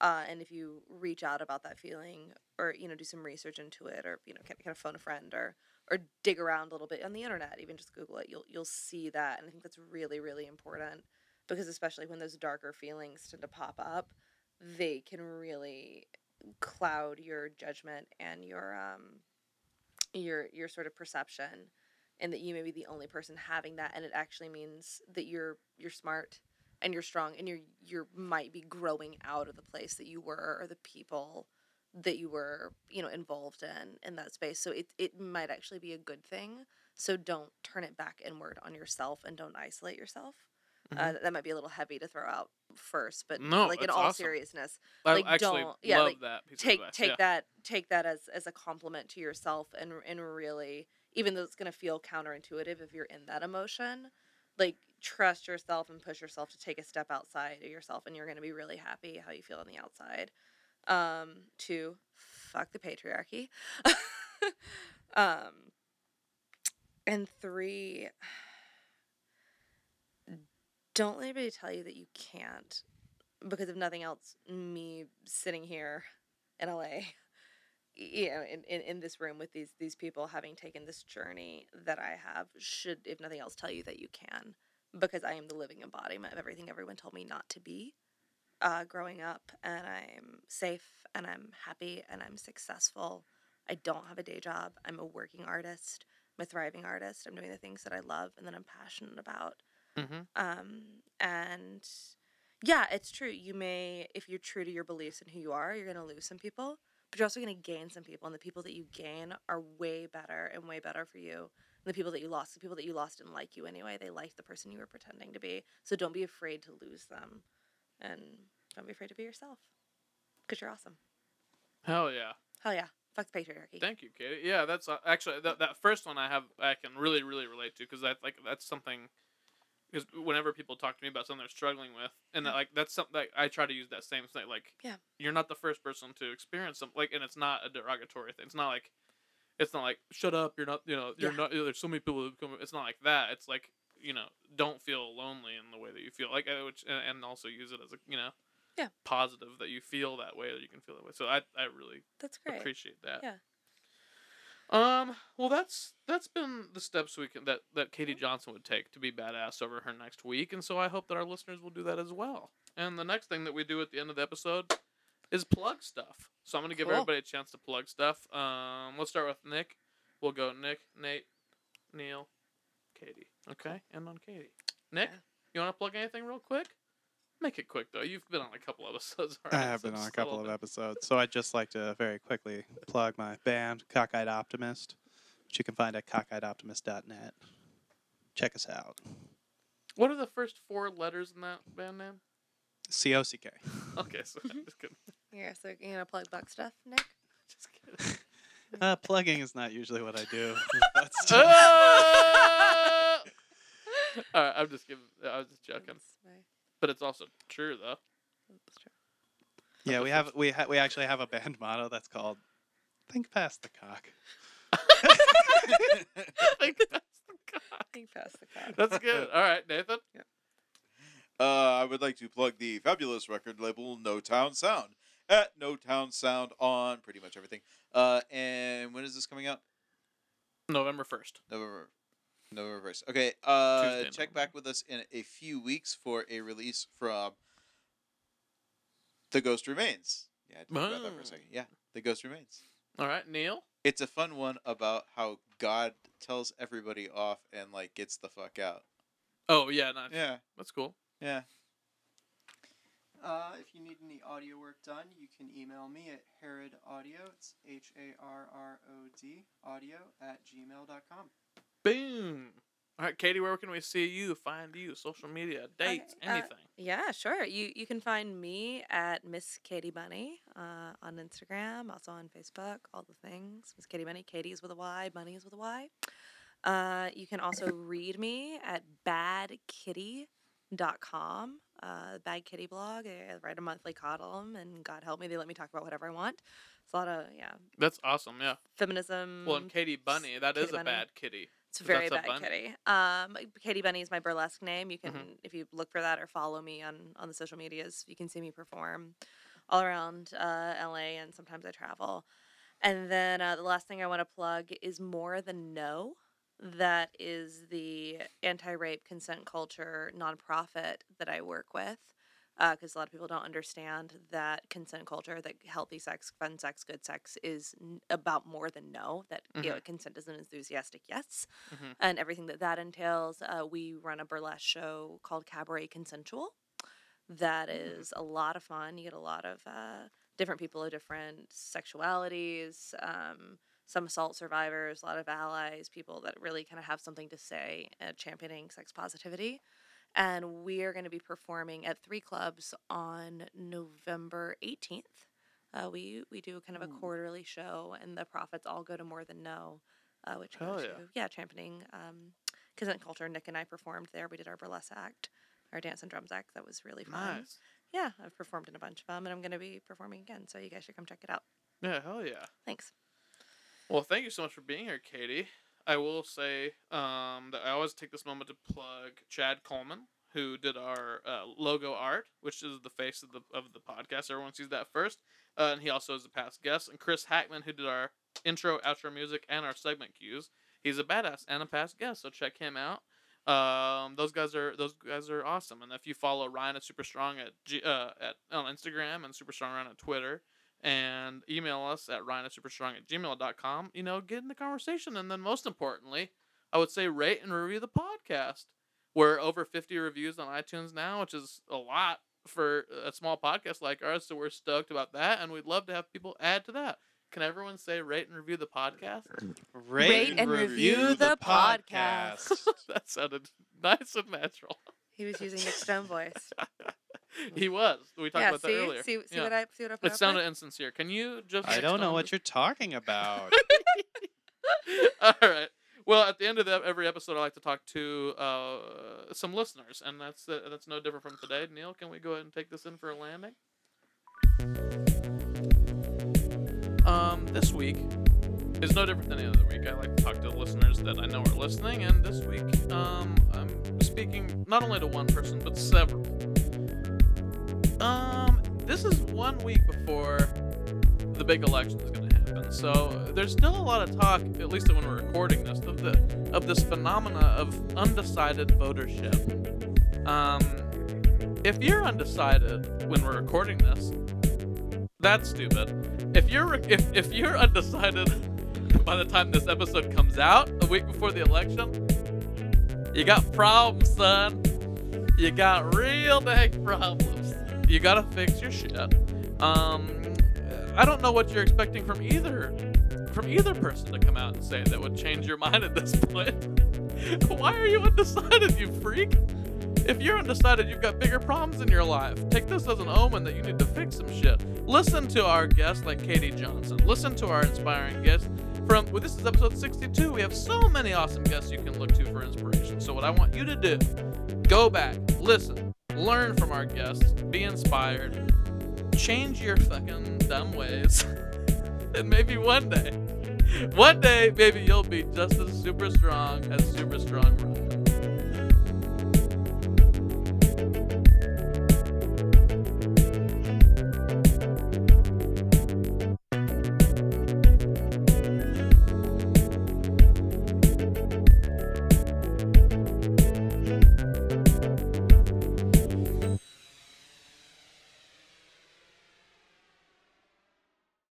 Uh, and if you reach out about that feeling, or you know, do some research into it, or you know, kind of phone a friend, or or dig around a little bit on the internet, even just Google it, you'll you'll see that, and I think that's really really important because especially when those darker feelings tend to pop up, they can really cloud your judgment and your um your your sort of perception and that you may be the only person having that and it actually means that you're you're smart and you're strong and you're you might be growing out of the place that you were or the people that you were you know involved in in that space so it, it might actually be a good thing so don't turn it back inward on yourself and don't isolate yourself uh, that might be a little heavy to throw out first but Mm-hmm. No, like in all awesome. seriousness I like, actually don't- yeah, love like, take take yeah. that take that as as a compliment to yourself and and really even though it's going to feel counterintuitive if you're in that emotion like trust yourself and push yourself to take a step outside of yourself and you're going to be really happy how you feel on the outside um to fuck the patriarchy. Um and three don't let anybody tell you that you can't because if nothing else me sitting here in LA you know in, in, in this room with these these people having taken this journey that I have should if nothing else tell you that you can because I am the living embodiment of everything everyone told me not to be uh, growing up and I'm safe and I'm happy and I'm successful I don't have a day job I'm a working artist I'm a thriving artist I'm doing the things that I love and that I'm passionate about Mhm. um, and yeah, it's true. You may, if you're true to your beliefs and who you are, you're going to lose some people, but you're also going to gain some people. And the people that you gain are way better and way better for you the people that you lost. The people that you lost didn't like you anyway. They liked the person you were pretending to be. So don't be afraid to lose them. And don't be afraid to be yourself because you're awesome. Hell yeah. Hell yeah. Fuck the patriarchy. Thank you, Katie. Yeah, that's uh, actually that, that first one I have I can really really relate to because that like that's something because whenever people talk to me about something they're struggling with and that, like that's something that I try to use that same thing like Yeah. you're not the first person to experience something like and it's not a derogatory thing it's not like it's not like shut up you're not you know you're Yeah. not there's so many people who come it's not like that it's like you know don't feel lonely in the way that you feel like uh, which and, and also use it as a you know Yeah. positive that you feel that way that you can feel that way so I I really That's great. appreciate that. Yeah. Um. Well, that's that's been the steps we can that that Katie Johnson would take to be badass over her next week, and so I hope that our listeners will do that as well. And the next thing that we do at the end of the episode is plug stuff. So I'm gonna give Cool. everybody a chance to plug stuff. Um. Let's start with Nick. We'll go Nick, Nate, Neil, Katie. Okay, and on Katie. Nick, Yeah. you want to plug anything real quick? Make it quick though. You've been on a couple episodes already. I have so been on a couple little of bit. episodes, so I'd just like to very quickly plug my band, Cockeyed Optimist, which you can find at cockeyedoptimist.net. Check us out. What are the first four letters in that band name? C O C K. Okay, so I'm just kidding. Yeah, so you gonna plug buck stuff, Nick? Just kidding. Uh, plugging is not usually what I do. but Ah! All right, I'm just kidding. I was just joking, That's my- but it's also true though. that's true. yeah, we have we ha- we actually have a band motto that's called "Think Past the Cock." Think that's the cock. Think past the cock. That's good. All right, Nathan. Yeah. Uh, I would like to plug the fabulous record label No Town Sound at No Town Sound on pretty much everything. Uh, and when is this coming out? November first. November. November first. Okay. Uh, Tuesday, check November. back with us in a few weeks for a release from The Ghost Remains. Yeah, I had about that for Oh. a second. Yeah, The Ghost Remains. All right, Neil. It's a fun one about how God tells everybody off and like gets the fuck out. Oh yeah, nice. Yeah, That's cool. yeah. Uh, if you need any audio work done, you can email me at Harrod Audio. It's H A R R O D audio at gmail.com. Boom. All right, Katie. Where can we see you? Find you? Social media, dates, Okay, uh, anything. Yeah, sure. You you can find me at Miss Katie Bunny uh, on Instagram, also on Facebook, all the things. Miss Katie Bunny. Katie is with a Y. Bunny is with a Y. Uh, you can also read me at badkitty.com, uh, Bad Kitty blog. I write a monthly column, and God help me, they let me talk about whatever I want. It's a lot of yeah, That's awesome. Yeah. feminism. Well, and Katie Bunny. That is Katie a Bunny. bad kitty. It's a very bad kitty. Um, Katie Bunny is my burlesque name. You can, Mhm. if you look for that or follow me on on the social medias, you can see me perform all around uh, LA, and sometimes I travel. And then uh, the last thing I want to plug is More Than No. That is the anti-rape consent culture nonprofit that I work with. Because a lot of people don't understand that consent culture, that healthy sex, fun sex, good sex is n- about more than no. That you know, consent is an enthusiastic yes, Mhm. and everything that that entails. Uh, we run a burlesque show called Cabaret Consensual. That is a lot of fun. You get a lot of uh, different people of different sexualities. Um, some assault survivors, a lot of allies, people that really kind of have something to say uh, championing sex positivity. And we are going to be performing at three clubs on November 18th. Uh, we, we do kind of a quarterly show, and the profits all go to More Than No, uh, which Hell goes yeah. to, yeah, championing um, consent culture. Nick and I performed there. We did our burlesque act, our dance and drums act. That was really fun. Nice. Yeah, I've performed in a bunch of them, and I'm going to be performing again. So you guys should come check it out. Yeah, hell yeah. Thanks. Well, thank you so much for being here, Katie. I will say um, that I always take this moment to plug Chad Coleman, who did our uh, logo art, which is the face of the of the podcast. Everyone sees that first, uh, and he also is a past guest. And Chris Hackman, who did our intro, outro music, and our segment cues. He's a badass and a past guest, so check him out. Um, those guys are those guys are awesome. And if you follow Ryan at Super Strong at G, uh, at on Instagram and Super Strong Ryan on Twitter, and email us at ryan at superstrong at gmail.com, you know, get in the conversation. And then most importantly, I would say rate and review the podcast. We're over 50 reviews on iTunes now, which is a lot for a small podcast like ours. So we're stoked about that. And we'd love to have people add to that. Can everyone say rate and review the podcast? Rate, and review the podcast. that sounded nice and natural. He was using Nick's own voice. he was. We talked yeah, about see, that earlier. see, see Yeah. what I see what I put It up sounded with? insincere. Can you just? I don't know time- what you're talking about. All right. Well, at the end of the, every episode, I like to talk to uh, some listeners, and that's uh, that's no different from today. Neil, can we go ahead and take this in for a landing? Um, this week is no different than any other week. I like to talk to listeners that I know are listening, and this week, um, I'm speaking not only to one person but several. Um, this is one week before the big election is going to happen. So there's still a lot of talk, at least when we're recording this, of the of this phenomena of undecided votership. Um, if you're undecided when we're recording this, that's stupid. If you're if if you're undecided by the time this episode comes out, a week before the election, you got problems, son. You got real big problems. You gotta fix your shit. Um, I don't know what you're expecting from either from either person to come out and say that would change your mind at this point. Why are you undecided, you freak? If you're undecided, you've got bigger problems in your life. Take this as an omen that you need to fix some shit. Listen to our guests like Katie Johnson. Listen to our inspiring guests from well, this is episode 62. We have so many awesome guests you can look to for inspiration. So what I want you to do, go back, listen, learn from our guests, be inspired, change your fucking dumb ways. and maybe one day, one day, maybe you'll be just as super strong as super strong Ryan.